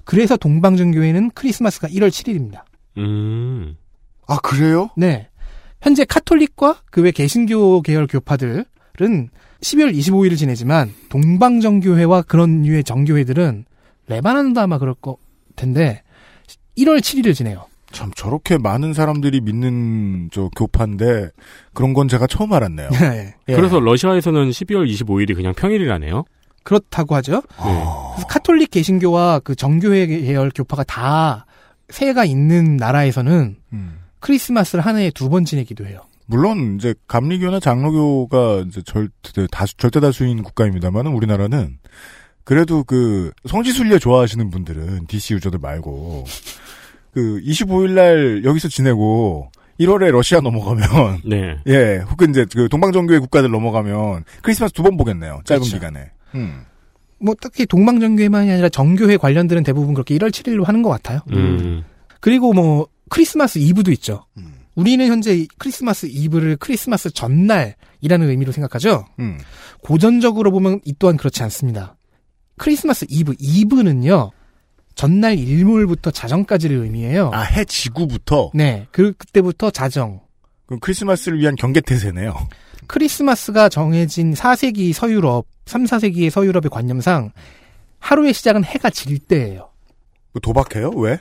그래서 동방정교회는 크리스마스가 1월 7일입니다. 음. 아, 그래요? 네. 현재 카톨릭과 그 외 개신교 계열 교파들은 12월 25일을 지내지만 동방정교회와 그런 류의 정교회들은 레바논도 아마 그럴 거 텐데 1월 7일을 지내요. 참, 저렇게 많은 사람들이 믿는 저 교파인데, 그런 건 제가 처음 알았네요. 네. [laughs] 예. 그래서 러시아에서는 12월 25일이 그냥 평일이라네요. 그렇다고 하죠. 네. 그래서 카톨릭 개신교와 그 정교회 계열 교파가 다 새해가 있는 나라에서는 음. 크리스마스를 한 해에 두 번 지내기도 해요. 물론, 이제, 감리교나 장로교가 이제 절, 다수, 절대 다수인 국가입니다만은 우리나라는, 그래도 그, 성지순례 좋아하시는 분들은, DC 유저들 말고, 그, 25일 날 여기서 지내고, 1월에 러시아 넘어가면, 네. [laughs] 예, 혹은 이제 그 동방정교회 국가들 넘어가면, 크리스마스 두 번 보겠네요. 짧은 그렇죠. 기간에. 음. 뭐 특히 동방정교회만이 아니라 정교회 관련들은 대부분 그렇게 1월 7일로 하는 것 같아요. 음. 그리고 뭐 크리스마스 이브도 있죠. 음. 우리는 현재 크리스마스 이브를 크리스마스 전날 이라는 의미로 생각하죠. 음. 고전적으로 보면 이 또한 그렇지 않습니다. 크리스마스 이브, 이브는요, 전날 일몰부터 자정까지를 의미해요. 아, 해 지구부터? 네, 그, 그때부터 자정. 그럼 크리스마스를 위한 경계태세네요. 크리스마스가 정해진 4세기 서유럽, 3, 4세기의 서유럽의 관념상 하루의 시작은 해가 질 때예요. 도박해요? 왜?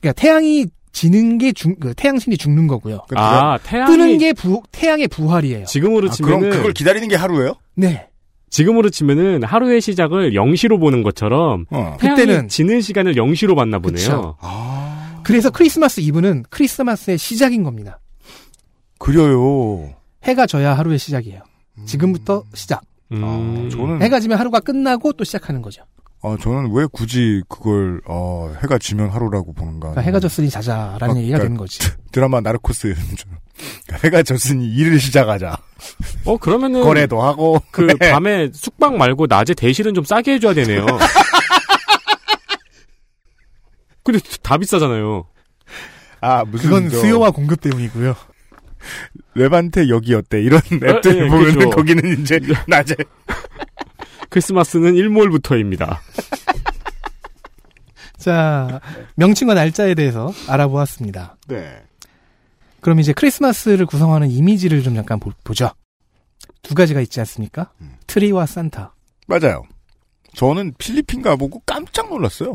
그러니까 태양이 지는 게 중, 그 태양신이 죽는 거고요. 아, 태양이- 뜨는 게 부, 태양의 부활이에요. 지금으로 아, 치면은 그럼 그걸 기다리는 게 하루예요? 네. 지금으로 치면은 하루의 시작을 0시로 보는 것처럼 어. 태양이 그때는- 지는 시간을 0시로 봤나 보네요. 그쵸. 아. 그래서 크리스마스 이브는 크리스마스의 시작인 겁니다. 그래요. 해가 져야 하루의 시작이에요. 지금부터 시작. 음. 저는 해가 지면 하루가 끝나고 또 시작하는 거죠. 아, 저는 왜 굳이 그걸 어, 해가 지면 하루라고 보는가? 그러니까 해가 졌으니 자자라는 아, 얘기가 그러니까 되는 거지. 드라마 나르코스 그러니까 해가 졌으니 일을 시작하자. 어 그러면은 거래도 하고 그 네. 밤에 숙박 말고 낮에 대실은 좀 싸게 해줘야 되네요. [laughs] 근데 다 비싸잖아요. 아 무슨 그건 저 수요와 공급 때문이고요. 레반테 여기였대 이런 앱들 예, 보면은 그죠. 거기는 이제 낮에 크리스마스는 일몰부터입니다. [laughs] 자, 명칭과 날짜에 대해서 알아보았습니다. 네. 그럼 이제 크리스마스를 구성하는 이미지를 좀 잠깐 보, 보죠. 두 가지가 있지 않습니까? 트리와 산타. 맞아요. 저는 필리핀 가보고 깜짝 놀랐어요.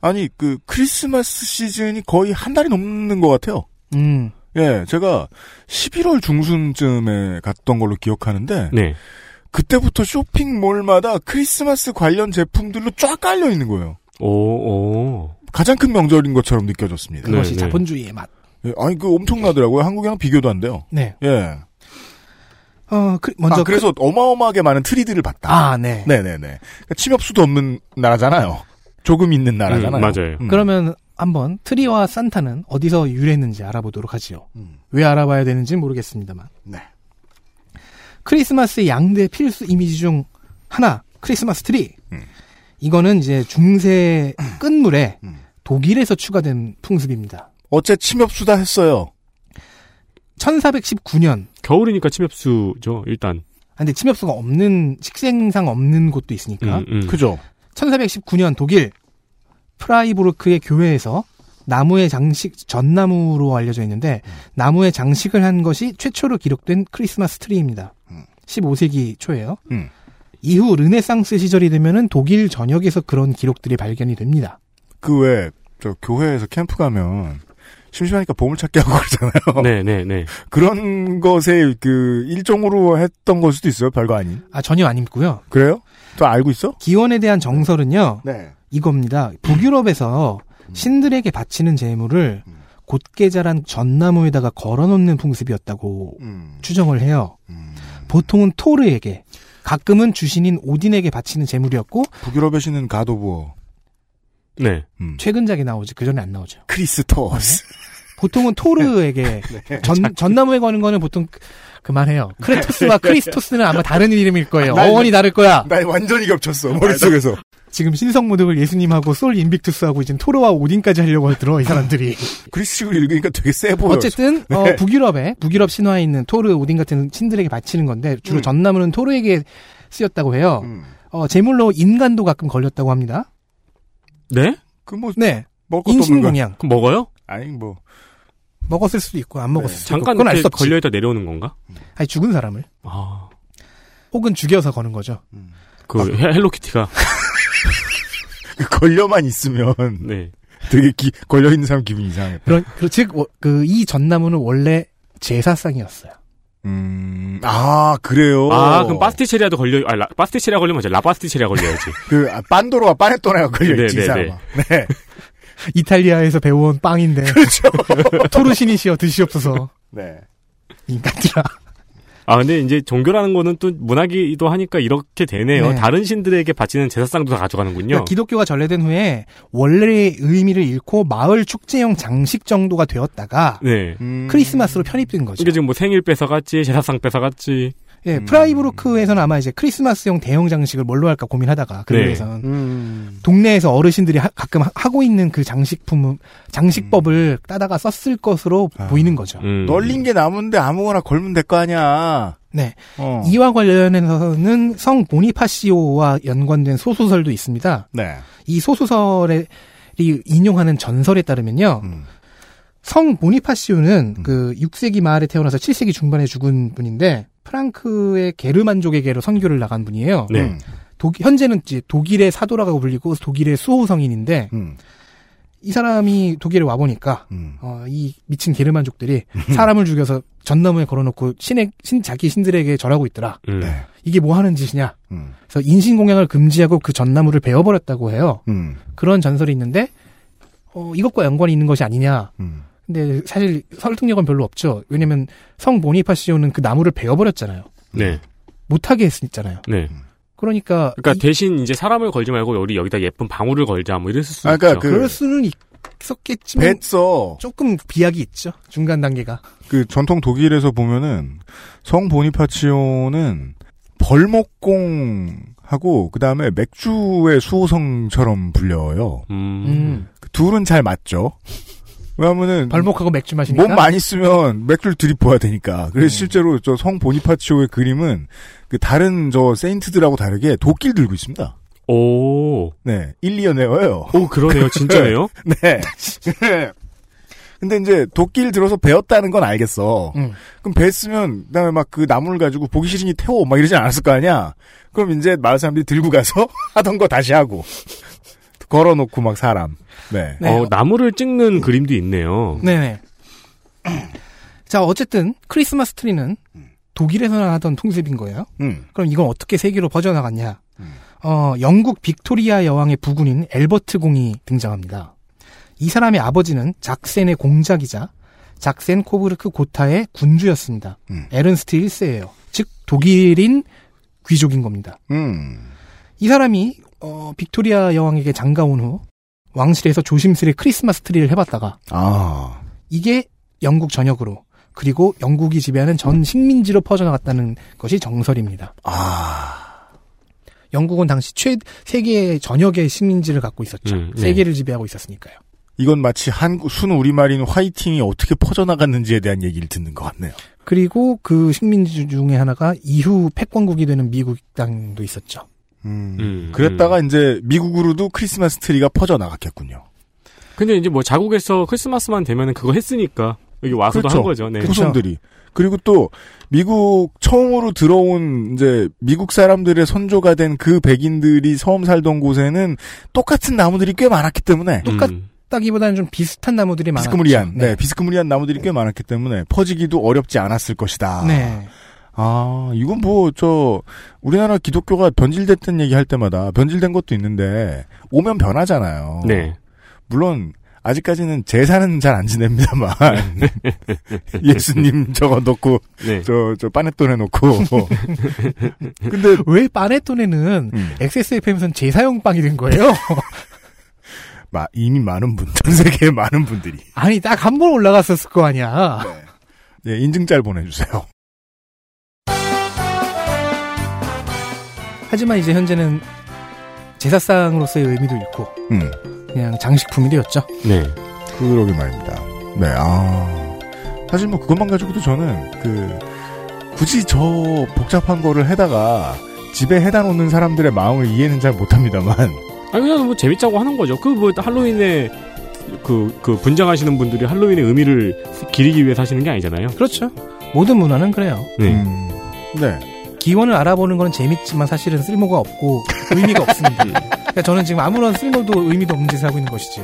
아니 그 크리스마스 시즌이 거의 한 달이 넘는 것 같아요. 음, 예, 제가 11월 중순쯤에 갔던 걸로 기억하는데 네. 그때부터 쇼핑몰마다 크리스마스 관련 제품들로 쫙 깔려 있는 거예요. 오, 오. 가장 큰 명절인 것처럼 느껴졌습니다. 그것이 네. 자본주의의 맛. 예, 아니 그 엄청나더라고요. 한국이랑 비교도 안 돼요. 네. 예. 어, 그, 먼저. 아, 그래서 어마어마하게 많은 트리들을 봤다. 아, 네. 네 네네. 그러니까 침엽수도 없는 나라잖아요. 조금 있는 나라잖아요. 음, 맞아요. 음. 그러면 한번 트리와 산타는 어디서 유래했는지 알아보도록 하지요. 음. 왜 알아봐야 되는지 모르겠습니다만. 네. 크리스마스의 양대 필수 이미지 중 하나, 크리스마스 트리. 음. 이거는 이제 중세 끝물에 음. 독일에서 추가된 풍습입니다. 어째 침엽수다 했어요. 1419년. 겨울이니까 침엽수죠, 일단. 아, 근데 침엽수가 없는, 식생상 없는 곳도 있으니까. 음, 음. 그죠? 1419년 독일 프라이부르크의 교회에서 나무의 장식 전나무로 알려져 있는데 나무의 장식을 한 것이 최초로 기록된 크리스마스 트리입니다. 15세기 초예요. 음. 이후 르네상스 시절이 되면은 독일 전역에서 그런 기록들이 발견이 됩니다. 그 왜, 저, 교회에서 캠프 가면, 심심하니까 보물찾기 하고 그러잖아요. 네, 네, 네. [laughs] 그런 것의 그, 일종으로 했던 걸 수도 있어요. 별거 아닌. 아 전혀 아니고요. 그래요? 또 알고 있어? 기원에 대한 정설은요. 네. 이겁니다. 북유럽에서 신들에게 바치는 제물을 곧게 자란 전나무에다가 걸어놓는 풍습이었다고 음. 추정을 해요. 보통은 토르에게, 가끔은 주신인 오딘에게 바치는 제물이었고 북유럽에 신은 가도부어. 네. 음. 최근작에 나오지 그 전에 안 나오죠. 크리스토스. 보통은 토르에게 [laughs] 전 전나무에 거는 거는 보통 그- 그만해요. 크레토스와 [laughs] 크리스토스는 아마 다른 이름일 거예요. 난- 어원이 다를 거야. 나 완전히 겹쳤어. 머릿속에서. 지금 신성모독을 예수님하고 솔 인빅투스하고 이제 토르와 오딘까지 하려고 들어 이 사람들이. [laughs] 그리스식으로 읽으니까 되게 세 보여. 어쨌든 어, 네. 북유럽에 북유럽 신화에 있는 토르 오딘 같은 신들에게 바치는 건데 주로 음. 전나무는 토르에게 쓰였다고 해요. 음. 어, 제물로 인간도 가끔 걸렸다고 합니다. 네? 그 뭐, 네. 먹을. 인신공양 그럼 먹어요? 아니, 뭐. 먹었을 수도 있고 안 먹었을 수도 있고 잠깐 그건 알수 이렇게 없지. 걸려 있다 내려오는 건가? 아니 죽은 사람을 아. 혹은 죽여서 거는 거죠. 그 헬- 헬로키티가. [laughs] [laughs] 걸려만 있으면 네. 되게 기, 걸려 있는 사람 기분이 이상해. 그런 그, 즉 그 이 전나무는 원래 제사상이었어요. 음, 아, 그래요? 아, 그럼 파스티체리아도 걸려, 아, 라, 파스티체리아 걸리면 이제 라파스티체리아 걸려야지. [laughs] 그, 아, 빤도로와 빠네토네가 걸려있지, 네, 이 네, 사람아. 네. [laughs] 이탈리아에서 배워온 빵인데 그렇죠. 토르신이시여 드시옵소서 네. 인간들아. 아, 근데 이제 종교라는 거는 또 문화기도 하니까 이렇게 되네요. 네. 다른 신들에게 바치는 제사상도 다 가져가는군요. 그러니까 기독교가 전래된 후에 원래의 의미를 잃고 마을 축제용 장식 정도가 되었다가 네. 음. 크리스마스로 편입된 거죠. 이게 지금 뭐 생일 뺏어갔지, 제사상 뺏어갔지. 예, 프라이브루크에서는 아마 이제 크리스마스용 대형 장식을 뭘로 할까 고민하다가 그 네. 음. 동네에서 어르신들이 하- 가끔 하- 하고 있는 그 장식품 장식법을 따다가 썼을 것으로 보이는 거죠. 음. 널린 게 남은데 아무거나 걸면 될 거 아니야. 네. 어. 이와 관련해서는 성 보니파시오와 연관된 소소설도 있습니다. 네. 이 소소설에 이 인용하는 전설에 따르면요. 음. 성 보니파시오는 그 6세기 말에 태어나서 7세기 중반에 죽은 분인데 프랑크의 게르만족에게로 선교를 나간 분이에요. 네. 음. 독- 현재는 이제 독일의 사도라고 불리고 독일의 수호 성인인데 음. 이 사람이 독일에 와 보니까 음. 어, 이 미친 게르만족들이 사람을 죽여서 전나무에 걸어놓고 신의 신 자기 신들에게 절하고 있더라. 음. 네. 이게 뭐 하는 짓이냐? 음. 그래서 인신공양을 금지하고 그 전나무를 베어버렸다고 해요. 음. 그런 전설이 있는데 어, 이것과 연관이 있는 것이 아니냐? 음. 근데 사실 설득력은 별로 없죠. 왜냐면 성 보니파시오는 그 나무를 베어버렸잖아요. 네. 못하게 했잖아요. 네. 그러니까 그러니까 이- 대신 이제 사람을 걸지 말고 우리 여기다 예쁜 방울을 걸자 뭐 이랬을 수 아, 그러니까 있죠. 그- 그럴 수는 있었겠지만 뱃서 조금 비약이 있죠. 중간 단계가. 그 전통 독일에서 보면은 성 보니파치오는 벌목공하고 그 다음에 맥주의 수호성처럼 불려요. 음. 음. 그 둘은 잘 맞죠. 왜냐면은 벌목하고 맥주 마시니까. 몸 많이 쓰면 맥주를 들이부어야 되니까. 그래서 네. 실제로 저 성 보니파치오의 그림은 그 다른 저 세인트들하고 다르게 도끼를 들고 있습니다. 오. 네, 1, 2연 에어예요. 오, 그러네요. 진짜네요. [laughs] 네. 근데 이제 도끼를 들어서 베었다는 건 알겠어. 음. 그럼 베었으면 그다음에 막 그 나무를 가지고 보기 싫으니 태워 막 이러진 않았을 거 아니야. 그럼 이제 마을 사람들이 들고 가서 [laughs] 하던 거 다시 하고 걸어놓고 막 사람. 네. 네. 어, 나무를 찍는 그림도 있네요. 네네. [clears throat] 자, 어쨌든 크리스마스 트리는 독일에서나 하던 풍습인 거예요. 음. 그럼 이건 어떻게 세계로 퍼져나갔냐? 음. 어, 영국 빅토리아 여왕의 부군인 앨버트 공이 등장합니다. 이 사람의 아버지는 작센의 공작이자 작센 코부르크 고타의 군주였습니다. 음. 에른스트 1세예요. 즉 독일인 귀족인 겁니다. 음. 이 사람이 어, 빅토리아 여왕에게 장가온 후 왕실에서 조심스레 크리스마스 트리를 해봤다가 아. 이게 영국 전역으로 그리고 영국이 지배하는 전 식민지로 퍼져나갔다는 것이 정설입니다. 아. 영국은 당시 최 세계 전역의 식민지를 갖고 있었죠. 음, 네. 세계를 지배하고 있었으니까요. 이건 마치 한국 순 우리말인 화이팅이 어떻게 퍼져나갔는지에 대한 얘기를 듣는 것 같네요. 그리고 그 식민지 중에 하나가 이후 패권국이 되는 미국 땅도 있었죠. 음. 음, 그랬다가 이제 미국으로도 크리스마스 트리가 퍼져 나갔겠군요. 근데 이제 뭐 자국에서 크리스마스만 되면은 그거 했으니까 여기 와서도 그렇죠. 한 거죠. 네. 후손들이. 그리고 또 미국 처음으로 들어온 이제 미국 사람들의 선조가 된 그 백인들이 처음 살던 곳에는 똑같은 나무들이 꽤 많았기 때문에 똑같- 음. 따기보다는 좀 비슷한 나무들이 많았죠. 비스크무리한 네. 비스크무리한 나무들이 꽤 많았기 때문에 퍼지기도 어렵지 않았을 것이다. 네. 아 이건 뭐 저 우리나라 기독교가 변질됐던 얘기 할 때마다 변질된 것도 있는데 오면 변하잖아요. 네. 물론 아직까지는 제사는 잘 안 지냅니다만 [laughs] 예수님 저거 놓고 네. 저, 저, 빠넷돈 해놓고. [laughs] 근데, 왜 빠네톤에는 음, XSFM에서는 제사용 빵이 된 거예요? [laughs] 마, 이미 많은 분, 전 세계에 많은 분들이. 아니, 딱 한 번 올라갔었을 거 아니야. 네, 인증짤 보내주세요. 하지만 이제 현재는 제사상으로서의 의미도 잃고 음, 그냥 장식품이 되었죠. 네. 그러게 말입니다. 네, 아. 사실 뭐 그것만 가지고도 저는, 그, 굳이 저 복잡한 거를 해다가 집에 해다 놓는 사람들의 마음을 이해는 잘 못합니다만. 아니 그냥 뭐 재밌자고 하는 거죠. 그 뭐 할로윈에 그, 그 분장하시는 분들이 할로윈의 의미를 기리기 위해 사시는 게 아니잖아요. 그렇죠. 모든 문화는 그래요. 네. 음, 네. 기원을 알아보는 건 재밌지만 사실은 쓸모가 없고 의미가 없습니다. [laughs] 그러니까 저는 지금 아무런 쓸모도 의미도 없는 짓을 하고 있는 것이지.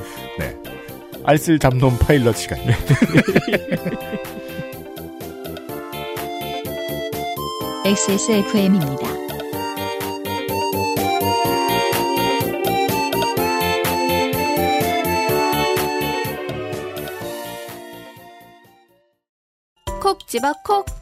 알쓸 잡놈 파일럿 시간. XSFM입니다. [laughs] 콕 집어 콕.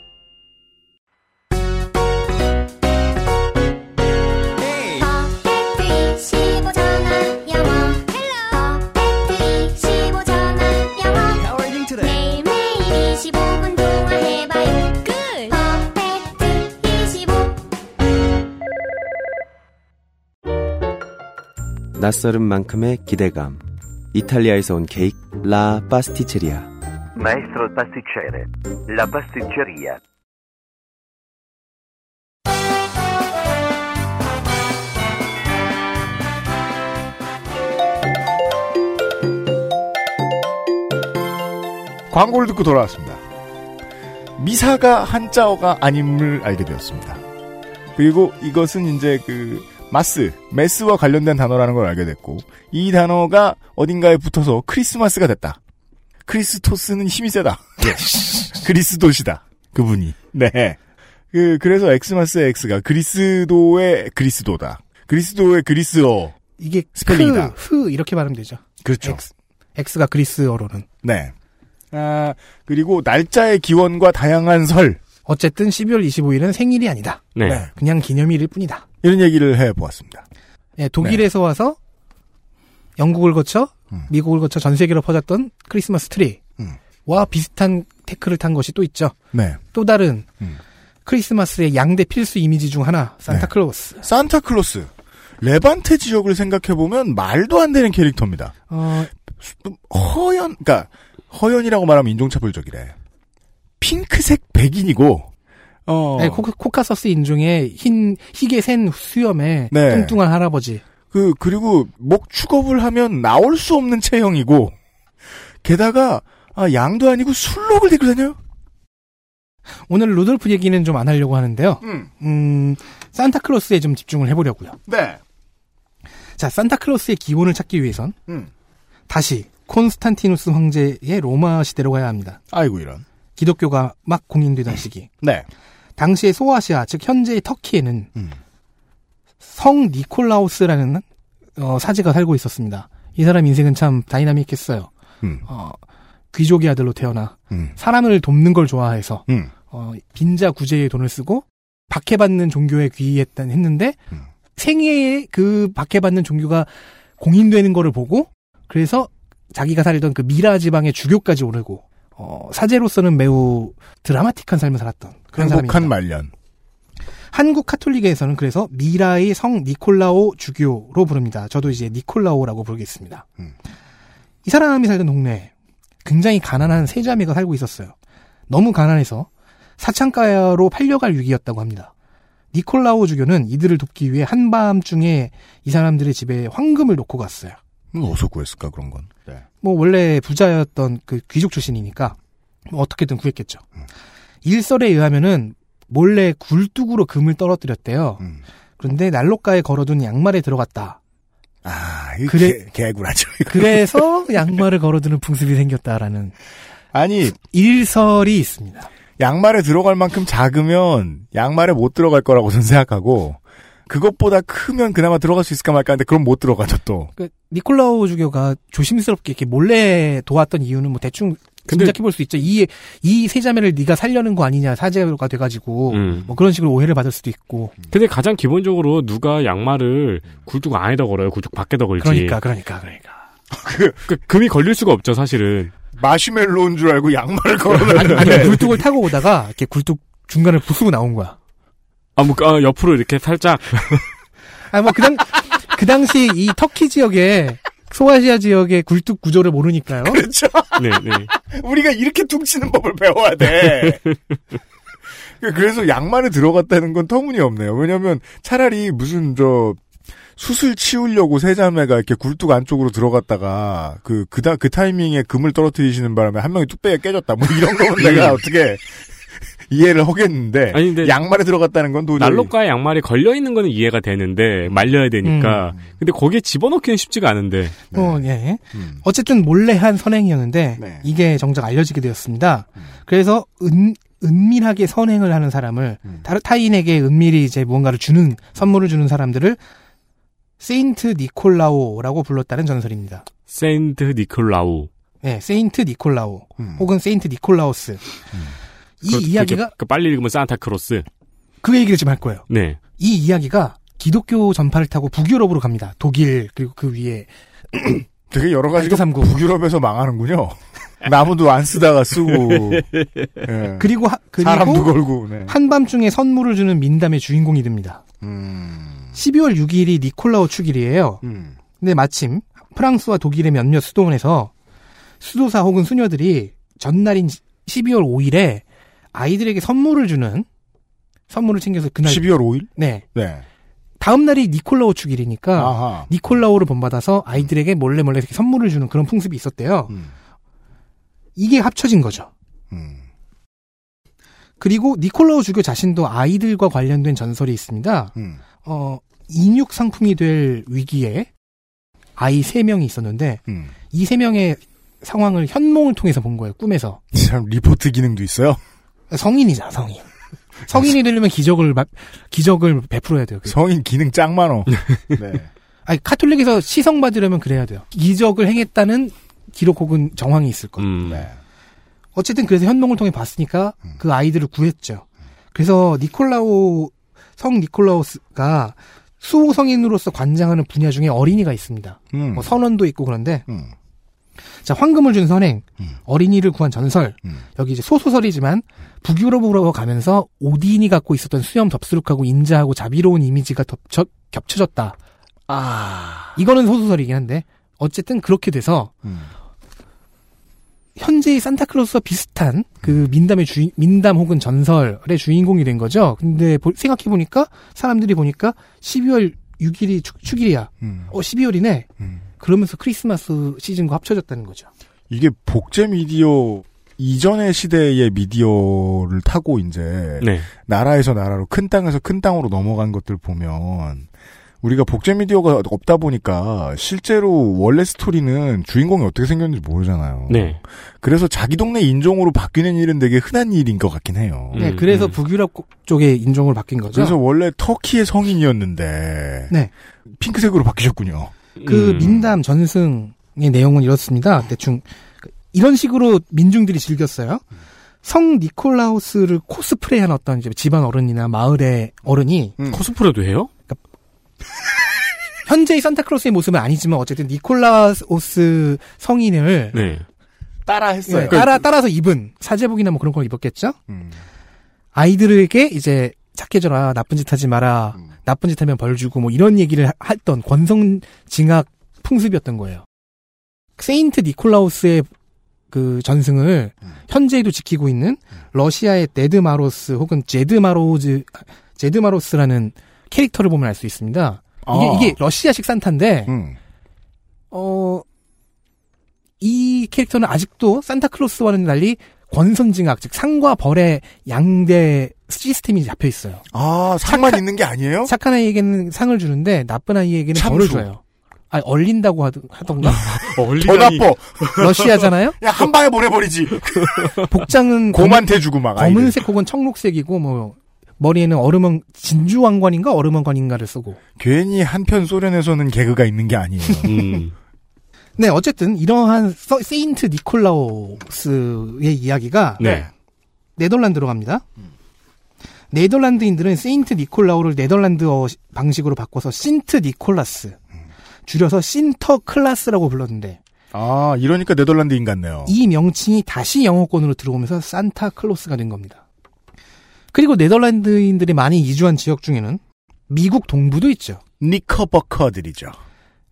낯설은 만큼의 기대감. 이탈리아에서 온 케이크 라 파스티체리아. Maestro il pasticcere. La pasticceria. 광고를 듣고 돌아왔습니다. 미사가 한자어가 아님을 알게 되었습니다. 그리고 이것은 이제 그 마스, 메스와 관련된 단어라는 걸 알게 됐고 이 단어가 어딘가에 붙어서 크리스마스가 됐다. 크리스토스는 힘이 세다. [laughs] 그리스도시다. 그분이. 네. 그 그래서 엑스마스의 엑스가 그리스도의 그리스도다. 그리스도의 그리스어. 이게 스펠링이다. 흐, 흐 이렇게 발음되죠 그렇죠. X, X가 그리스어로는. 네. 아, 그리고 날짜의 기원과 다양한 설. 어쨌든 12월 25일은 생일이 아니다. 네. 네. 그냥 기념일일 뿐이다. 이런 얘기를 해보았습니다. 예, 독일에서 와서 영국을 거쳐 음. 미국을 거쳐 전 세계로 퍼졌던 크리스마스 트리와 음. 비슷한 tech를 탄 것이 또 있죠. 네. 또 다른 음. 크리스마스의 양대 필수 이미지 중 하나 산타클로스. 산타클로스. 레반테 지역을 생각해 보면 말도 안 되는 캐릭터입니다. 어, 허연, 그니까, 허연이라고 말하면 인종차별적이래. 핑크색 백인이고, 어, 네, 코카, 코카서스 인종의 흰 희게 센 수염에 네. 뚱뚱한 할아버지. 그, 그리고 목축업을 하면 나올 수 없는 체형이고, 게다가, 아, 양도 아니고 순록을 들고 다녀요? 오늘 루돌프 얘기는 좀 안 하려고 하는데요. 음. 음, 산타클로스에 좀 집중을 해보려고요. 네. 자, 산타클로스의 기원을 찾기 위해선 음. 다시 콘스탄티누스 황제의 로마 시대로 가야 합니다. 아이고, 이런. 기독교가 막 공인되던 시기. 네. 당시의 소아시아, 즉 현재의 터키에는 음. 성 니콜라우스라는 어, 사제가 살고 있었습니다. 이 사람 인생은 참 다이나믹했어요. 음. 어, 귀족의 아들로 태어나 음. 사람을 돕는 걸 좋아해서 음. 어, 빈자 구제에 돈을 쓰고 박해받는 종교에 귀의했단 했는데 음. 생애에 그 박해받는 종교가 공인되는 거를 보고 그래서 자기가 살던 그 미라 지방의 주교까지 오르고 어, 사제로서는 매우 드라마틱한 삶을 살았던 그런 행복한 사람입니다. 말년. 한국 카톨릭에서는 그래서 미라의 성 니콜라오 주교로 부릅니다. 저도 이제 니콜라오라고 부르겠습니다. 음. 이 사람이 살던 동네에 굉장히 가난한 세 자매가 살고 있었어요. 너무 가난해서 사창가로 팔려갈 위기였다고 합니다. 니콜라오 주교는 이들을 돕기 위해 한밤중에 이 사람들의 집에 황금을 놓고 갔어요. 뭐 어디서 구했을까, 그런 건. 네. 뭐 원래 부자였던 그 귀족 출신이니까 뭐 어떻게든 구했겠죠. 음. 일설에 의하면은 몰래 굴뚝으로 금을 떨어뜨렸대요. 음. 그런데 난로가에 걸어둔 양말에 들어갔다. 아, 이 그래- 개, 개구라죠. 그래서 양말을 걸어두는 풍습이 생겼다라는 아니, 일설이 있습니다. 양말에 들어갈 만큼 작으면 양말에 못 들어갈 거라고 저는 생각하고 그것보다 크면 그나마 들어갈 수 있을까 말까 하는데 그럼 못 들어가죠 또. 그 니콜라오 주교가 조심스럽게 이렇게 몰래 도왔던 이유는 뭐 대충 근데- 짐작해 볼 수 있죠. 이 이 세 자매를 네가 살려는 거 아니냐 사제가 돼가지고 음. 뭐 그런 식으로 오해를 받을 수도 있고. 근데 가장 기본적으로 누가 양말을 굴뚝 안에다 걸어요? 굴뚝 밖에다 걸지. 그러니까 그러니까 그러니까. [laughs] 그 금이 걸릴 수가 없죠, 사실은. 마시멜로인 줄 알고 양말을 아니, 걸어놨는데 아니 굴뚝을 타고 오다가 이렇게 굴뚝 중간을 부수고 나온 거야. 아, 뭐, 아, 옆으로 이렇게 살짝. [laughs] 아니 뭐 그 당 그 당시 이 터키 지역에 소아시아 지역의 굴뚝 구조를 모르니까요. 그렇죠. 네, 네. [laughs] 우리가 이렇게 퉁치는 법을 배워야 돼. [laughs] 그래서 양말에 들어갔다는 건 터무니없네요. 왜냐면 차라리 무슨 저 수술 치우려고 세자매가 이렇게 굴뚝 안쪽으로 들어갔다가 그 그다 그 타이밍에 금을 떨어뜨리시는 바람에 한 명이 뚝배기가 깨졌다. 뭐 이런 거면 내가 어떻게 이해를 하겠는데 아니, 근데 양말에 들어갔다는 건 도저히 난로가에 양말이 걸려 있는 거는 이해가 되는데 말려야 되니까. 근데 거기에 집어넣기는 쉽지가 않은데. 어, 예. 음. 어쨌든 몰래 한 선행이었는데 네. 이게 정작 알려지게 되었습니다. 음. 그래서 은 은밀하게 선행을 하는 사람을 음. 다른 타인에게 은밀히 이제 무언가를 주는 선물을 주는 사람들을 세인트 니콜라오라고 불렀다는 전설입니다. 세인트 니콜라우. 네, 세인트 니콜라오 음. 혹은 세인트 니콜라우스. 이 그, 이야기가 그게- 그 빨리 읽으면 산타크로스. 그 얘기를 지금 할 거예요. 네. 이 이야기가 기독교 전파를 타고 북유럽으로 갑니다. 독일 그리고 그 위에 [clears throat] 되게 여러 가지가 삼국. 북유럽에서 망하는군요. 나무도 안 쓰다가 쓰고 [laughs] 예. 그리고 하- 그리고 사람도 걸고 네. 한밤중에 선물을 주는 민담의 주인공이 됩니다. 음. 12월 6일이 니콜라오 축일이에요. 음. 근데 마침 프랑스와 독일의 몇몇 수도원에서 수도사 혹은 수녀들이 전날인 12월 5일에 아이들에게 선물을 주는 선물을 챙겨서 그날 12월 5일? 네. 네. 다음 날이 니콜라오 축일이니까 아하. 니콜라오를 본받아서 아이들에게 몰래 몰래 이렇게 선물을 주는 그런 풍습이 있었대요. 음. 이게 합쳐진 거죠. 음. 그리고 니콜라오 주교 자신도 아이들과 관련된 전설이 있습니다. 음. 어, 인육 상품이 될 위기에 아이 3명이 있었는데 음. 이 3명의 상황을 현몽을 통해서 본 거예요. 꿈에서. 참 리포트 기능도 있어요. 성인이잖아, 성인. 성인이 되려면 기적을 마- 기적을 베풀어야 돼요. 성인 기능 짱 많어. [laughs] 네. 아니 카톨릭에서 시성 받으려면 그래야 돼요. 기적을 행했다는 기록 혹은 정황이 있을 거예요. 음. 네. 어쨌든 그래서 현몽을 통해 봤으니까 그 아이들을 구했죠. 그래서 니콜라오 성 니콜라우스가 수호 성인으로서 관장하는 분야 중에 어린이가 있습니다. 음. 뭐 선원도 있고 그런데 음. 자 황금을 준 선행, 어린이를 구한 전설 음. 여기 이제 소소설이지만 북유럽으로 가면서 오딘이 갖고 있었던 수염 덥수룩하고 인자하고 자비로운 이미지가 덮쳐, 겹쳐졌다. 아. 이거는 소소설이긴 한데 어쨌든 그렇게 돼서 음. 현재의 산타클로스와 비슷한 그 민담의 주인, 민담 혹은 전설의 주인공이 된 거죠. 근데 생각해 보니까 사람들이 보니까 12월 6일이 축, 축일이야. 음. 어 12월이네. 그러면서 크리스마스 시즌과 합쳐졌다는 거죠. 이게 복제 미디어 이전의 시대의 미디어를 타고 이제 네. 나라에서 나라로 큰 땅에서 큰 땅으로 넘어간 것들 보면 우리가 복제 미디어가 없다 보니까 실제로 원래 스토리는 주인공이 어떻게 생겼는지 모르잖아요. 네. 그래서 자기 동네 인종으로 바뀌는 일은 되게 흔한 일인 것 같긴 해요. 네, 그래서 북유럽 쪽의 인종으로 바뀐 거죠. 그래서 원래 터키의 성인이었는데 네. 핑크색으로 바뀌셨군요. 그 민담 전승의 내용은 이렇습니다. 대충 이런 식으로 민중들이 즐겼어요. 성 니콜라우스를 코스프레한 어떤 이제 집안 어른이나 마을의 어른이 코스프레도 해요? [laughs] 현재의 산타클로스의 모습은 아니지만 어쨌든 니콜라우스 성인을 네. 따라 네, 따라 따라서 입은 사제복이나 뭐 그런 걸 입었겠죠. 음. 아이들에게 이제 착해져라 나쁜 짓 하지 마라 나쁜 짓 하면 벌 주고 뭐 이런 얘기를 하- 했던 권선징악 풍습이었던 거예요. 세인트 니콜라우스의 그 전승을 현재에도 지키고 있는 러시아의 데드마로스 혹은 제드마로즈 제드마로스라는 캐릭터를 보면 알 수 있습니다. 이게 아. 이게 러시아식 산타인데 음. 어, 이 캐릭터는 아직도 산타클로스와는 달리 권선징악, 즉 상과 벌의 양대 시스템이 잡혀 있어요. 아, 상만 있는 게 아니에요? 착한 아이에게는 상을 주는데 나쁜 아이에게는 참수. 벌을 줘요. 아, 얼린다고 하던, 하던가? [laughs] 더 나빠. 러시아잖아요? [laughs] 야, 한 방에 보내버리지. [laughs] 복장은 곰한테 주고 막 아이들. 검은색 혹은 청록색이고 뭐 머리에는 얼음왕 진주왕관인가 얼음왕관인가를 쓰고 괜히 한편 소련에서는 개그가 있는 게 아니에요. 음. 네, 어쨌든 이러한 서- 세인트 니콜라우스의 이야기가 네. 네덜란드로 갑니다. 네덜란드인들은 세인트 니콜라우를 네덜란드어 시- 방식으로 바꿔서 신트 니콜라스, 줄여서 신터 클라스라고 불렀는데 아, 이러니까 네덜란드인 같네요. 이 명칭이 다시 영어권으로 들어오면서 산타 클로스가 된 겁니다. 그리고 네덜란드인들이 많이 이주한 지역 중에는 미국 동부도 있죠. 니커버커들이죠.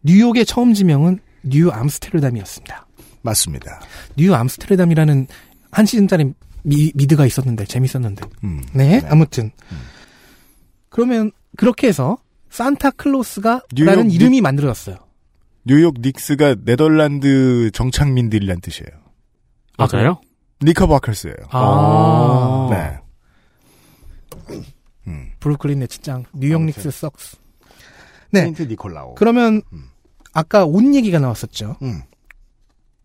뉴욕의 처음 지명은 뉴 암스테르담이었습니다. 맞습니다. 뉴 암스테르담이라는 한 시즌짜리 미, 미드가 있었는데 재밌었는데. 음. 네, 아무튼 그러면 그렇게 해서 산타 클로스가 뉴욕 라는 니- 이름이 만들어졌어요. 뉴욕 닉스가 네덜란드 정착민들이란 뜻이에요. 맞아요? 니커버커스예요. 아. 네. 브루클린 네츠 짱, 뉴욕 닉스 sucks. 네. 니콜라오. 그러면 아까 옷 얘기가 나왔었죠. 음.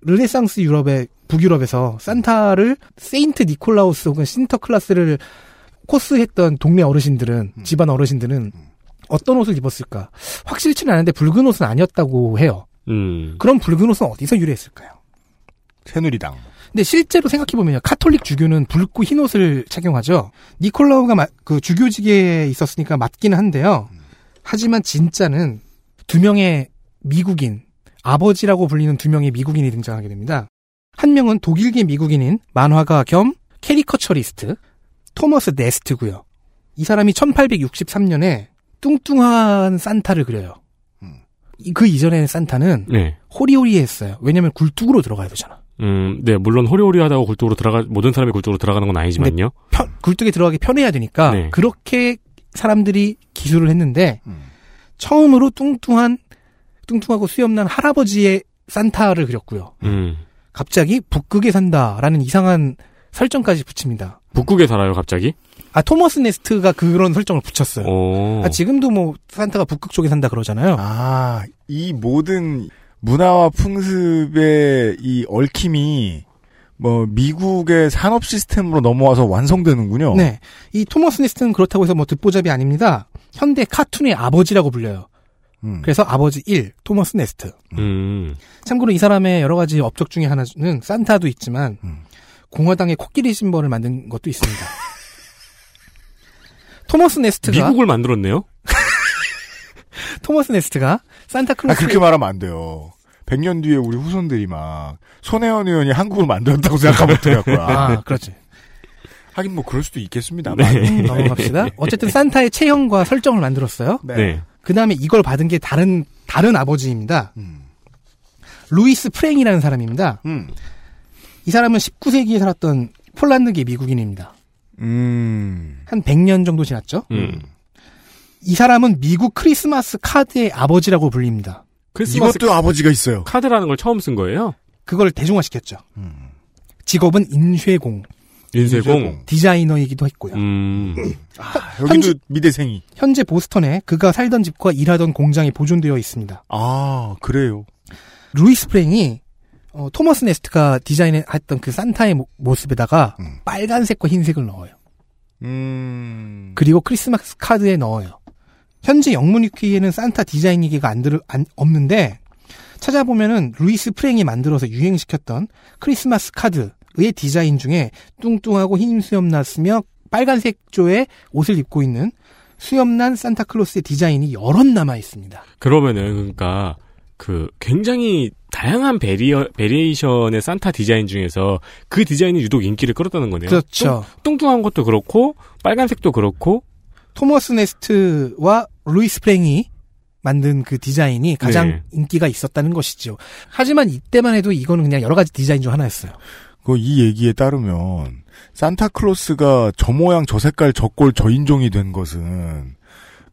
르네상스 유럽의 북유럽에서 산타를 세인트 니콜라우스 혹은 신터클라스를 코스했던 동네 어르신들은 음. 집안 어르신들은 어떤 옷을 입었을까? 확실치는 않은데 붉은 옷은 아니었다고 해요. 음. 그럼 붉은 옷은 어디서 유래했을까요? 새누리당. 근데 실제로 생각해보면요. 카톨릭 주교는 붉고 흰 옷을 착용하죠. 니콜라우가 마- 그 주교직에 있었으니까 맞기는 한데요. 하지만 진짜는 두 명의 미국인, 아버지라고 불리는 두 명의 미국인이 등장하게 됩니다. 한 명은 독일계 미국인인 만화가 겸 caricaturist 토머스 네스트고요. 이 사람이 1863년에 뚱뚱한 산타를 그려요. 이- 그 이전에는 산타는 네. 호리호리했어요. 왜냐면 굴뚝으로 들어가야 되잖아. 음, 네, 물론 호리호리하다고 굴뚝으로 들어가, 모든 사람이 굴뚝으로 들어가는 건 아니지만요. 편- 굴뚝에 들어가기 편해야 되니까 네. 그렇게 사람들이 기술을 했는데 처음으로 뚱뚱한 뚱뚱하고 수염난 할아버지의 산타를 그렸고요. 음. 갑자기 북극에 산다라는 이상한 설정까지 붙입니다. 북극에 살아요, 갑자기? 아 토머스 네스트가 그런 설정을 붙였어요. 오. 아, 지금도 뭐 산타가 북극 쪽에 산다 그러잖아요. 아, 이 모든 문화와 풍습의 이 얽힘이 뭐 미국의 산업 시스템으로 넘어와서 완성되는군요. 네. 이 토머스 네스트는 그렇다고 해서 뭐 듣보잡이 아닙니다. 현대 카툰의 아버지라고 불려요. 음. 그래서 아버지 1, 토머스 네스트. 음. 참고로 이 사람의 여러 가지 업적 중에 하나는 산타도 있지만 음. 공화당의 코끼리 심벌을 만든 것도 있습니다. [laughs] 토머스 네스트가 미국을 만들었네요? [laughs] 토머스 네스트가 산타클로스 아, 그렇게 말하면 안 돼요. 100년 뒤에 우리 후손들이 막 손혜원 의원이 한국을 만들었다고 생각하면 어떡할 거야. 아, 그렇지. 하긴 뭐 그럴 수도 있겠습니다. 네. 음, 넘어갑시다. [laughs] 어쨌든 산타의 체형과 설정을 만들었어요. 네. 그 다음에 이걸 받은 게 다른 다른 아버지입니다. 음. 루이스 프랭이라는 사람입니다. 음. 이 사람은 19세기에 살았던 폴란드계 미국인입니다. 음. 한 100년 정도 지났죠. 음. 이 사람은 미국 크리스마스 카드의 아버지라고 불립니다. 크리스마스 이것도 아버지가 있어요. 카드라는 걸 처음 쓴 거예요? 그걸 대중화시켰죠. 음. 직업은 인쇄공, 인쇄공. 디자이너이기도 했고요. 음. 여기도 현지- 미대생이. 현재 보스턴에 그가 살던 집과 일하던 공장이 보존되어 있습니다. 아, 그래요. 루이스 프랭이 어, 토머스 네스트가 디자인했던 그 산타의 모- 모습에다가 음. 빨간색과 흰색을 넣어요. 음. 그리고 크리스마스 카드에 넣어요. 현재 영문 위키에는 산타 디자인 얘기가 안 들, 안, 없는데, 찾아보면은 루이스 프랭이 만들어서 유행시켰던 크리스마스 카드 의 디자인 중에 뚱뚱하고 흰 수염 났으며 빨간색 조의 옷을 입고 있는 수염난 산타클로스의 디자인이 여럿 남아 있습니다. 그러면은, 그러니까, 그, 굉장히 다양한 varia-, variation의 산타 디자인 중에서 그 디자인이 유독 인기를 끌었다는 거네요. 그렇죠. 뚱, 뚱한 것도 그렇고, 빨간색도 그렇고, 토머스 네스트와 루이스 프랭이 만든 그 디자인이 가장 네. 인기가 있었다는 것이죠. 하지만 이때만 해도 이거는 그냥 여러 가지 디자인 중 하나였어요. 그 이 얘기에 따르면 산타클로스가 저 모양 저 색깔 저 꼴 저 인종이 된 것은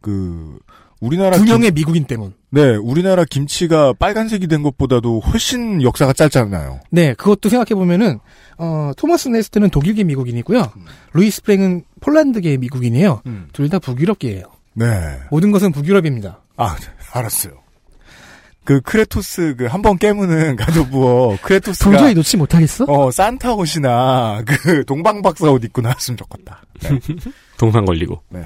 그 우리나라 두 김- 명의 미국인 때문. 네 우리나라 김치가 빨간색이 된 것보다도 훨씬 역사가 짧잖아요. 네, 그것도 생각해 보면은 어, 토머스 네스트는 독일계 미국인이고요. 루이 스 프랭은 폴란드계 미국인이에요. 음. 둘다 북유럽계예요. 네. 모든 것은 북유럽입니다. 아 알았어요. 그 크레토스 그 한 번 깨무는 [laughs] 가도부어 크레토스가 도저히 놓지 못하겠어? 어 산타 옷이나 그 동방박사 옷 입고 나왔으면 좋겠다. 네. [laughs] 동상 걸리고. 네.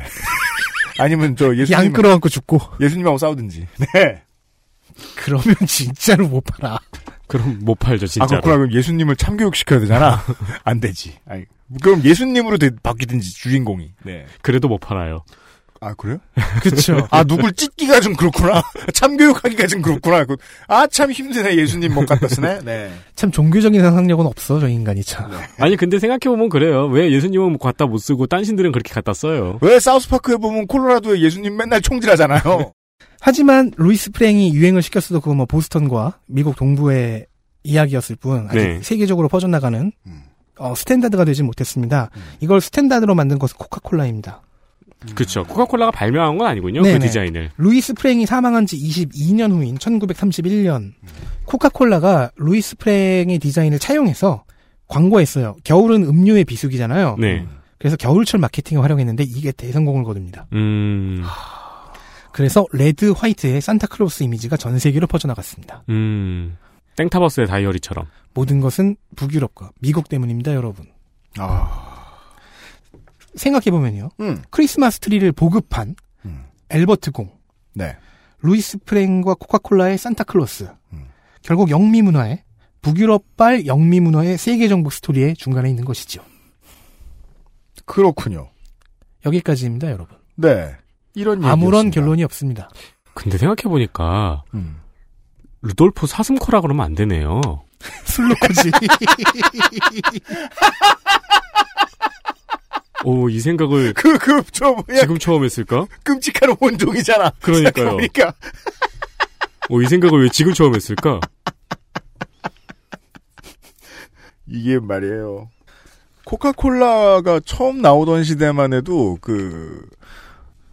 [laughs] 아니면 저양 예수님 끌어안고 죽고. 예수님하고 싸우든지. 네. 그러면 진짜로 못 팔아. 그럼 못 팔죠, 아 진짜로. 그렇구나. 그럼 예수님을 참교육 시켜야 되잖아. 안 되지. 아니, 그럼 예수님으로 되- 바뀌든지 주인공이. 네. 그래도 못 팔아요. 아 그래요? [laughs] 그렇죠. 아 누굴 찢기가 좀 그렇구나. [laughs] 참교육하기가 좀 그렇구나. 아 참 힘드네 예수님 못 갖다 쓰네. 네. 참 종교적인 상상력은 없어 저 인간이 참. 아니, 근데 생각해 보면 그래요. 왜 예수님은 뭐 갖다 못 쓰고 딴 신들은 그렇게 갖다 써요? 왜 사우스파크에 보면 콜로라도에 예수님 맨날 총질하잖아요. [laughs] 하지만 루이스 프랭이 유행을 시켰어도 그거 뭐 보스턴과 미국 동부의 이야기였을 뿐 아직 네. 세계적으로 퍼져나가는 음. 어, standard가 되지 못했습니다. 이걸 standard로 만든 것은 코카콜라입니다. 그쵸. 코카콜라가 발명한 건 아니군요. 네네. 그 디자인을. 루이스 프랭이 사망한 지 22년 후인 1931년 코카콜라가 루이스 프랭의 디자인을 차용해서 광고했어요. 겨울은 음료의 비수기잖아요. 네. 그래서 겨울철 마케팅에 활용했는데 이게 대성공을 거둡니다. 음, 그래서 red white의 산타클로스 이미지가 전 세계로 퍼져나갔습니다. 음. 땡타벅스의 다이어리처럼. 모든 것은 북유럽과 미국 때문입니다, 여러분. 아. 생각해보면요. 음. 크리스마스 트리를 보급한 음. 엘버트 공, 네. 루이스 프랭과 코카콜라의 산타클로스, 음. 결국 영미 문화의 북유럽발 영미 문화의 세계 정복 스토리의 중간에 있는 것이죠. 그렇군요. 여기까지입니다, 여러분. 네. 이런 아무런 얘기였습니다. 결론이 없습니다. 근데 생각해보니까, 음. 루돌프 사슴코라 그러면 안 되네요. [laughs] 술로코지. [laughs] 오, 이 생각을 [laughs] 그, 그, 저, 뭐야. 지금 처음 했을까? 끔찍한 원종이잖아. 그러니까요. 그러니까. [laughs] 오, 이 생각을 왜 지금 처음 했을까? 이게 말이에요. 코카콜라가 처음 나오던 시대만 해도 그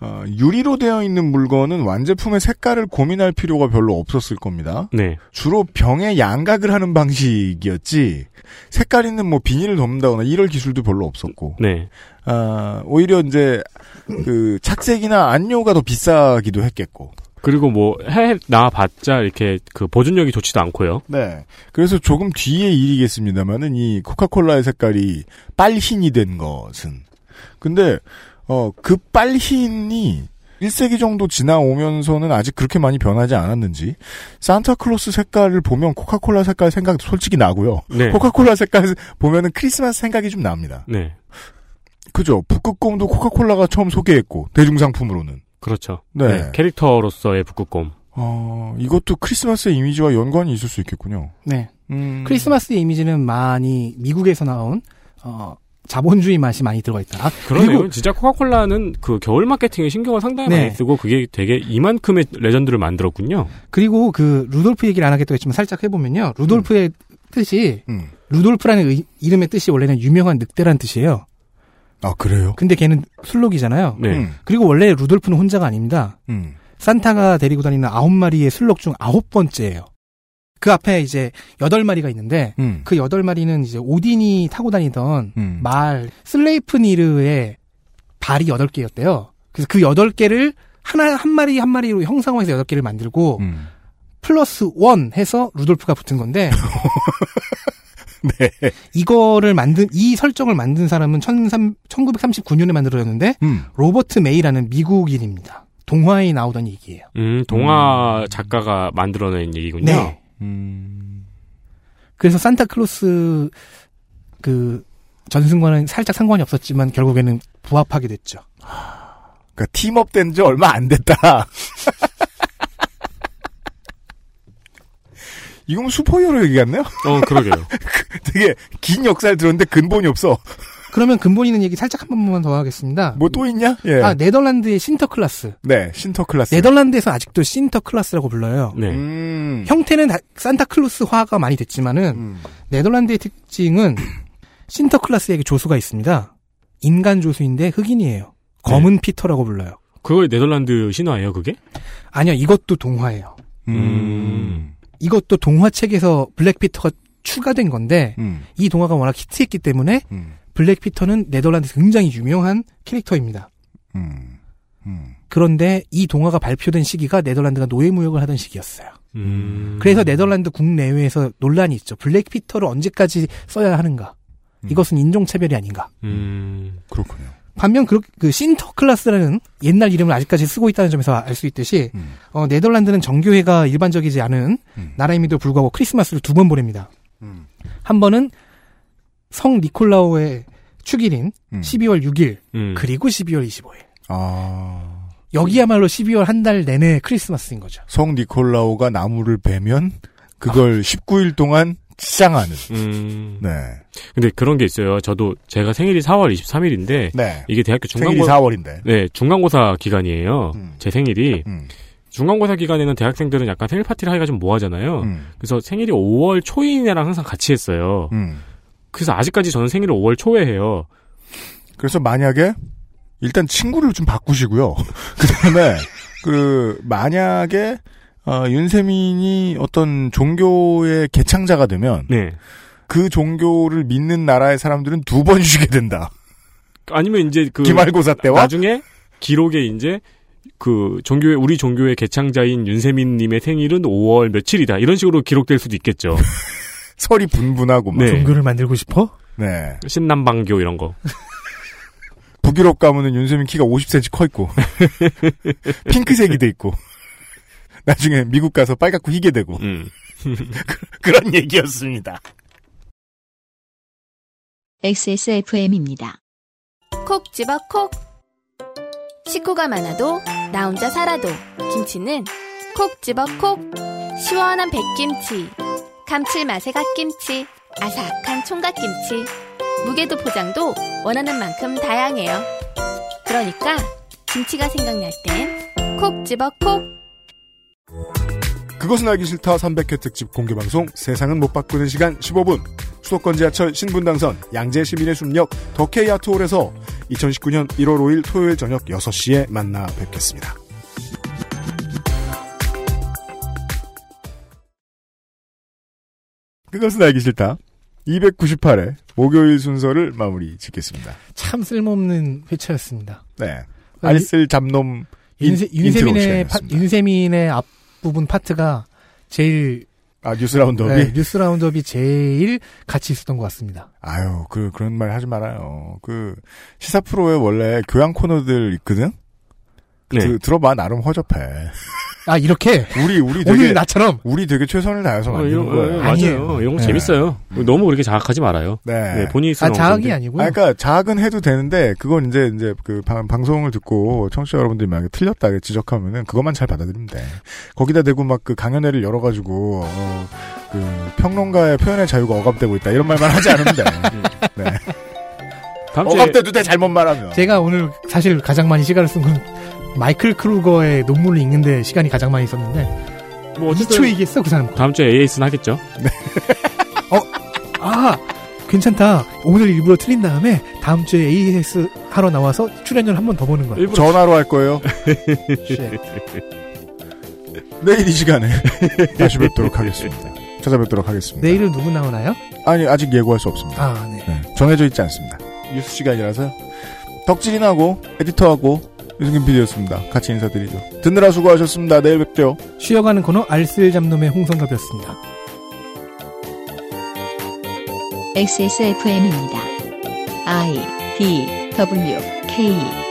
어, 유리로 되어 있는 물건은 완제품의 색깔을 고민할 필요가 별로 없었을 겁니다. 네. 주로 병에 양각을 하는 방식이었지 색깔 있는 뭐 비닐을 덮는다거나 이럴 기술도 별로 없었고 네. 아, 오히려 이제 그 착색이나 안료가 더 비싸기도 했겠고 그리고 뭐, 해 나봤자 이렇게 그 보존력이 좋지도 않고요. 네. 그래서 조금 뒤의 일이겠습니다만은 이 코카콜라의 색깔이 빨흰이 된 것은 근데 어그 빨흰이 1세기 정도 지나오면서는 아직 그렇게 많이 변하지 않았는지 산타클로스 색깔을 보면 코카콜라 색깔 생각 솔직히 나고요. 네. 코카콜라 색깔 보면은 크리스마스 생각이 좀 납니다. 네. 그죠? 북극곰도 코카콜라가 처음 소개했고 대중상품으로는 그렇죠. 네. 캐릭터로서의 북극곰. 어 이것도 크리스마스의 이미지와 연관이 있을 수 있겠군요. 네. 음. 크리스마스의 이미지는 많이 미국에서 나온 어, 자본주의 맛이 많이 들어가 있다. 그러네요. 그리고 진짜 코카콜라는 그 겨울 마케팅에 신경을 상당히 네. 많이 쓰고 그게 되게 이만큼의 레전드를 만들었군요. 그리고 그 루돌프 얘기를 안 하겠다고 했지만 살짝 해보면요. 루돌프의 뜻이 음. 루돌프라는 의- 이름의 뜻이 원래는 유명한 늑대란 뜻이에요. 아 그래요? 근데 걔는 순록이잖아요. 네. 음. 그리고 원래 루돌프는 혼자가 아닙니다. 음. 산타가 데리고 다니는 아홉 마리의 순록 중 아홉 번째예요. 그 앞에 이제 여덟 마리가 있는데 음. 그 여덟 마리는 이제 오딘이 타고 다니던 음. 말 슬레이프니르의 발이 여덟 개였대요. 그래서 그 여덟 개를 하나 한 마리 한 마리로 형상화해서 여덟 개를 만들고 음. plus one 해서 루돌프가 붙은 건데 [laughs] [laughs] 네. 이거를 만든 이 설정을 만든 사람은 13, 1939년에 만들어졌는데 음. 로버트 메이라는 미국인입니다. 동화에 나오던 얘기예요. 음, 동화 작가가 만들어낸 얘기군요. 네. 음. 그래서 산타클로스 그 전승과는 살짝 상관이 없었지만 결국에는 부합하게 됐죠. 그러니까 팀업 된 지 얼마 안 됐다. [laughs] 이건 슈퍼히어로 얘기 같네요? 어, 그러게요. [laughs] 되게 긴 역사를 들었는데 근본이 없어. 그러면 근본 있는 얘기 살짝 한 번만 더 하겠습니다. 뭐 또 있냐? 예. 아, 네덜란드의 신터클라스. 네, 신터클라스. 네덜란드에서 아직도 신터클라스라고 불러요. 네. 음. 형태는 다- 산타클로스화가 많이 됐지만은 음. 네덜란드의 특징은 [clears throat] 신터클라스에게 조수가 있습니다. 인간 조수인데 흑인이에요. 검은 피터라고 불러요. 그걸 네덜란드 신화예요, 그게? 아니요, 이것도 동화예요. 음. 이것도 동화책에서 블랙 피터가 추가된 건데 음. 이 동화가 워낙 히트했기 때문에 음. 블랙 피터는 네덜란드에서 굉장히 유명한 캐릭터입니다. 음. 음. 그런데 이 동화가 발표된 시기가 네덜란드가 노예무역을 하던 시기였어요. 음. 그래서 네덜란드 국내외에서 논란이 있죠. 블랙 피터를 언제까지 써야 하는가? 이것은 인종차별이 아닌가? 음. 그렇군요. 반면 그, 그 신터클라스라는 옛날 이름을 아직까지 쓰고 있다는 점에서 알 수 있듯이 음. 어, 네덜란드는 정교회가 일반적이지 않은 나라임에도 불구하고 크리스마스를 두 번 보냅니다. 음. 한 번은 성 니콜라오의 축일인 음. 12월 6일 음. 그리고 12월 25일 아. 여기야말로 12월 한 달 내내 크리스마스인 거죠. 성 니콜라오가 나무를 베면 그걸 19일 동안 시장하는. 음. 네. 근데 그런 게 있어요. 저도 제가 생일이 4월 23일인데 네. 이게 대학교 생일이 중간고 4월인데. 네, 중간고사 기간이에요. 음. 제 생일이 음. 중간고사 기간에는 대학생들은 약간 생일 파티를 하기가 좀 뭐하잖아요. 음. 그래서 생일이 5월 초인 애랑 항상 같이 했어요. 음. 그래서 아직까지 저는 생일을 5월 초에 해요. 그래서 만약에 일단 친구를 좀 바꾸시고요. [laughs] 그다음에 그 만약에 어, 윤세민이 어떤 종교의 개창자가 되면 네. 그 종교를 믿는 나라의 사람들은 두 번 [laughs] 쉬게 된다. 아니면 이제 그 기말고사 때와 나중에 기록에 이제 그 종교의 우리 종교의 개창자인 윤세민 님의 생일은 5월 며칠이다. 이런 식으로 기록될 수도 있겠죠. [laughs] 설이 분분하고 막. 네. 종교를 만들고 싶어? 네. 신남방교 이런 거. 북유럽 가면은 윤세민 키가 50cm 커 있고 [laughs] 핑크색이 돼 있고 나중에 미국 가서 빨갛고 희게 되고. 음. [laughs] 그런 얘기였습니다. XSFM입니다. 콕 집어 콕. 식구가 많아도 나 혼자 살아도 김치는 콕 집어 콕. 시원한 백김치, 감칠맛의 갓김치, 아삭한 총각김치. 무게도 포장도 원하는 만큼 다양해요. 그러니까 김치가 생각날 땐 콕 집어 콕. 그것은 알기 싫다 300회 특집 공개방송 세상은 못 바꾸는 시간 15분 수도권 지하철 신분당선 양재 시민의 숲역 더케이 아트홀에서 2019년 1월 5일 토요일 저녁 6시에 만나 뵙겠습니다. 그것은 알기 싫다 298회 목요일 순서를 마무리 짓겠습니다. 참 쓸모없는 회차였습니다. 네. 알쓸 잡놈 윤세, 인- 윤세민의 파. 윤세민의 앞 부분 파트가 제일 아 뉴스 roundup이 네, 뉴스 roundup이 제일 같이 있었던 것 같습니다. 아유, 그, 그런 말 하지 말아요. 그, 시사 프로에 원래 교양 코너들 있거든? 네. 그, 들어봐, 나름 허접해. 아 이렇게 우리, 우리 되게. 오늘 나처럼 우리 되게 최선을 다해서 어, 어, 거예요. 맞아요. 아니에요. 이런 거 네. 재밌어요. 너무 그렇게 자학하지 말아요. 네. 네, 본인이 아 쓰는 자학이 언어인데. 아니고요. 아, 그러니까 자학은 해도 되는데 그건 이제 이제 그 방, 방송을 듣고 청취자 여러분들이 만약에 틀렸다 지적하면은 그것만 잘 받아들이면 돼. 거기다 대고 막 그 강연회를 열어가지고 어, 그 평론가의 표현의 자유가 억압되고 있다 이런 말만 하지 않으면 돼. [laughs] 네. 다음 주에 억압돼도 돼 잘못 말하면. 제가 오늘 사실 가장 많이 시간을 쓴 건 마이클 크루거의 논문을 읽는데 시간이 가장 많이 썼는데 뭐 어쨌든 2초 얘기했어 그 사람. 다음 주에 AS는 하겠죠. [laughs] 아 괜찮다. 오늘 일부러 틀린 다음에 다음 주에 AS 하러 나와서 출연료를 한 번 더 버는 거야. 일부러 전화로 할 거예요. [laughs] shit. 내일 이 시간에 [laughs] 다시 뵙도록 하겠습니다. 찾아뵙도록 하겠습니다. 내일은 누구 나오나요? 아니 아직 예고할 수 없습니다. 아 네. 네, 정해져 있지 않습니다. 뉴스 시간이라서요. 덕질인하고 에디터하고 유승균 PD였습니다. 같이 인사드리죠. 듣느라 수고하셨습니다. 내일 뵙죠. 쉬어가는 코너 알쓸 잡놈의 홍성갑이었습니다. XSFM입니다. I D W K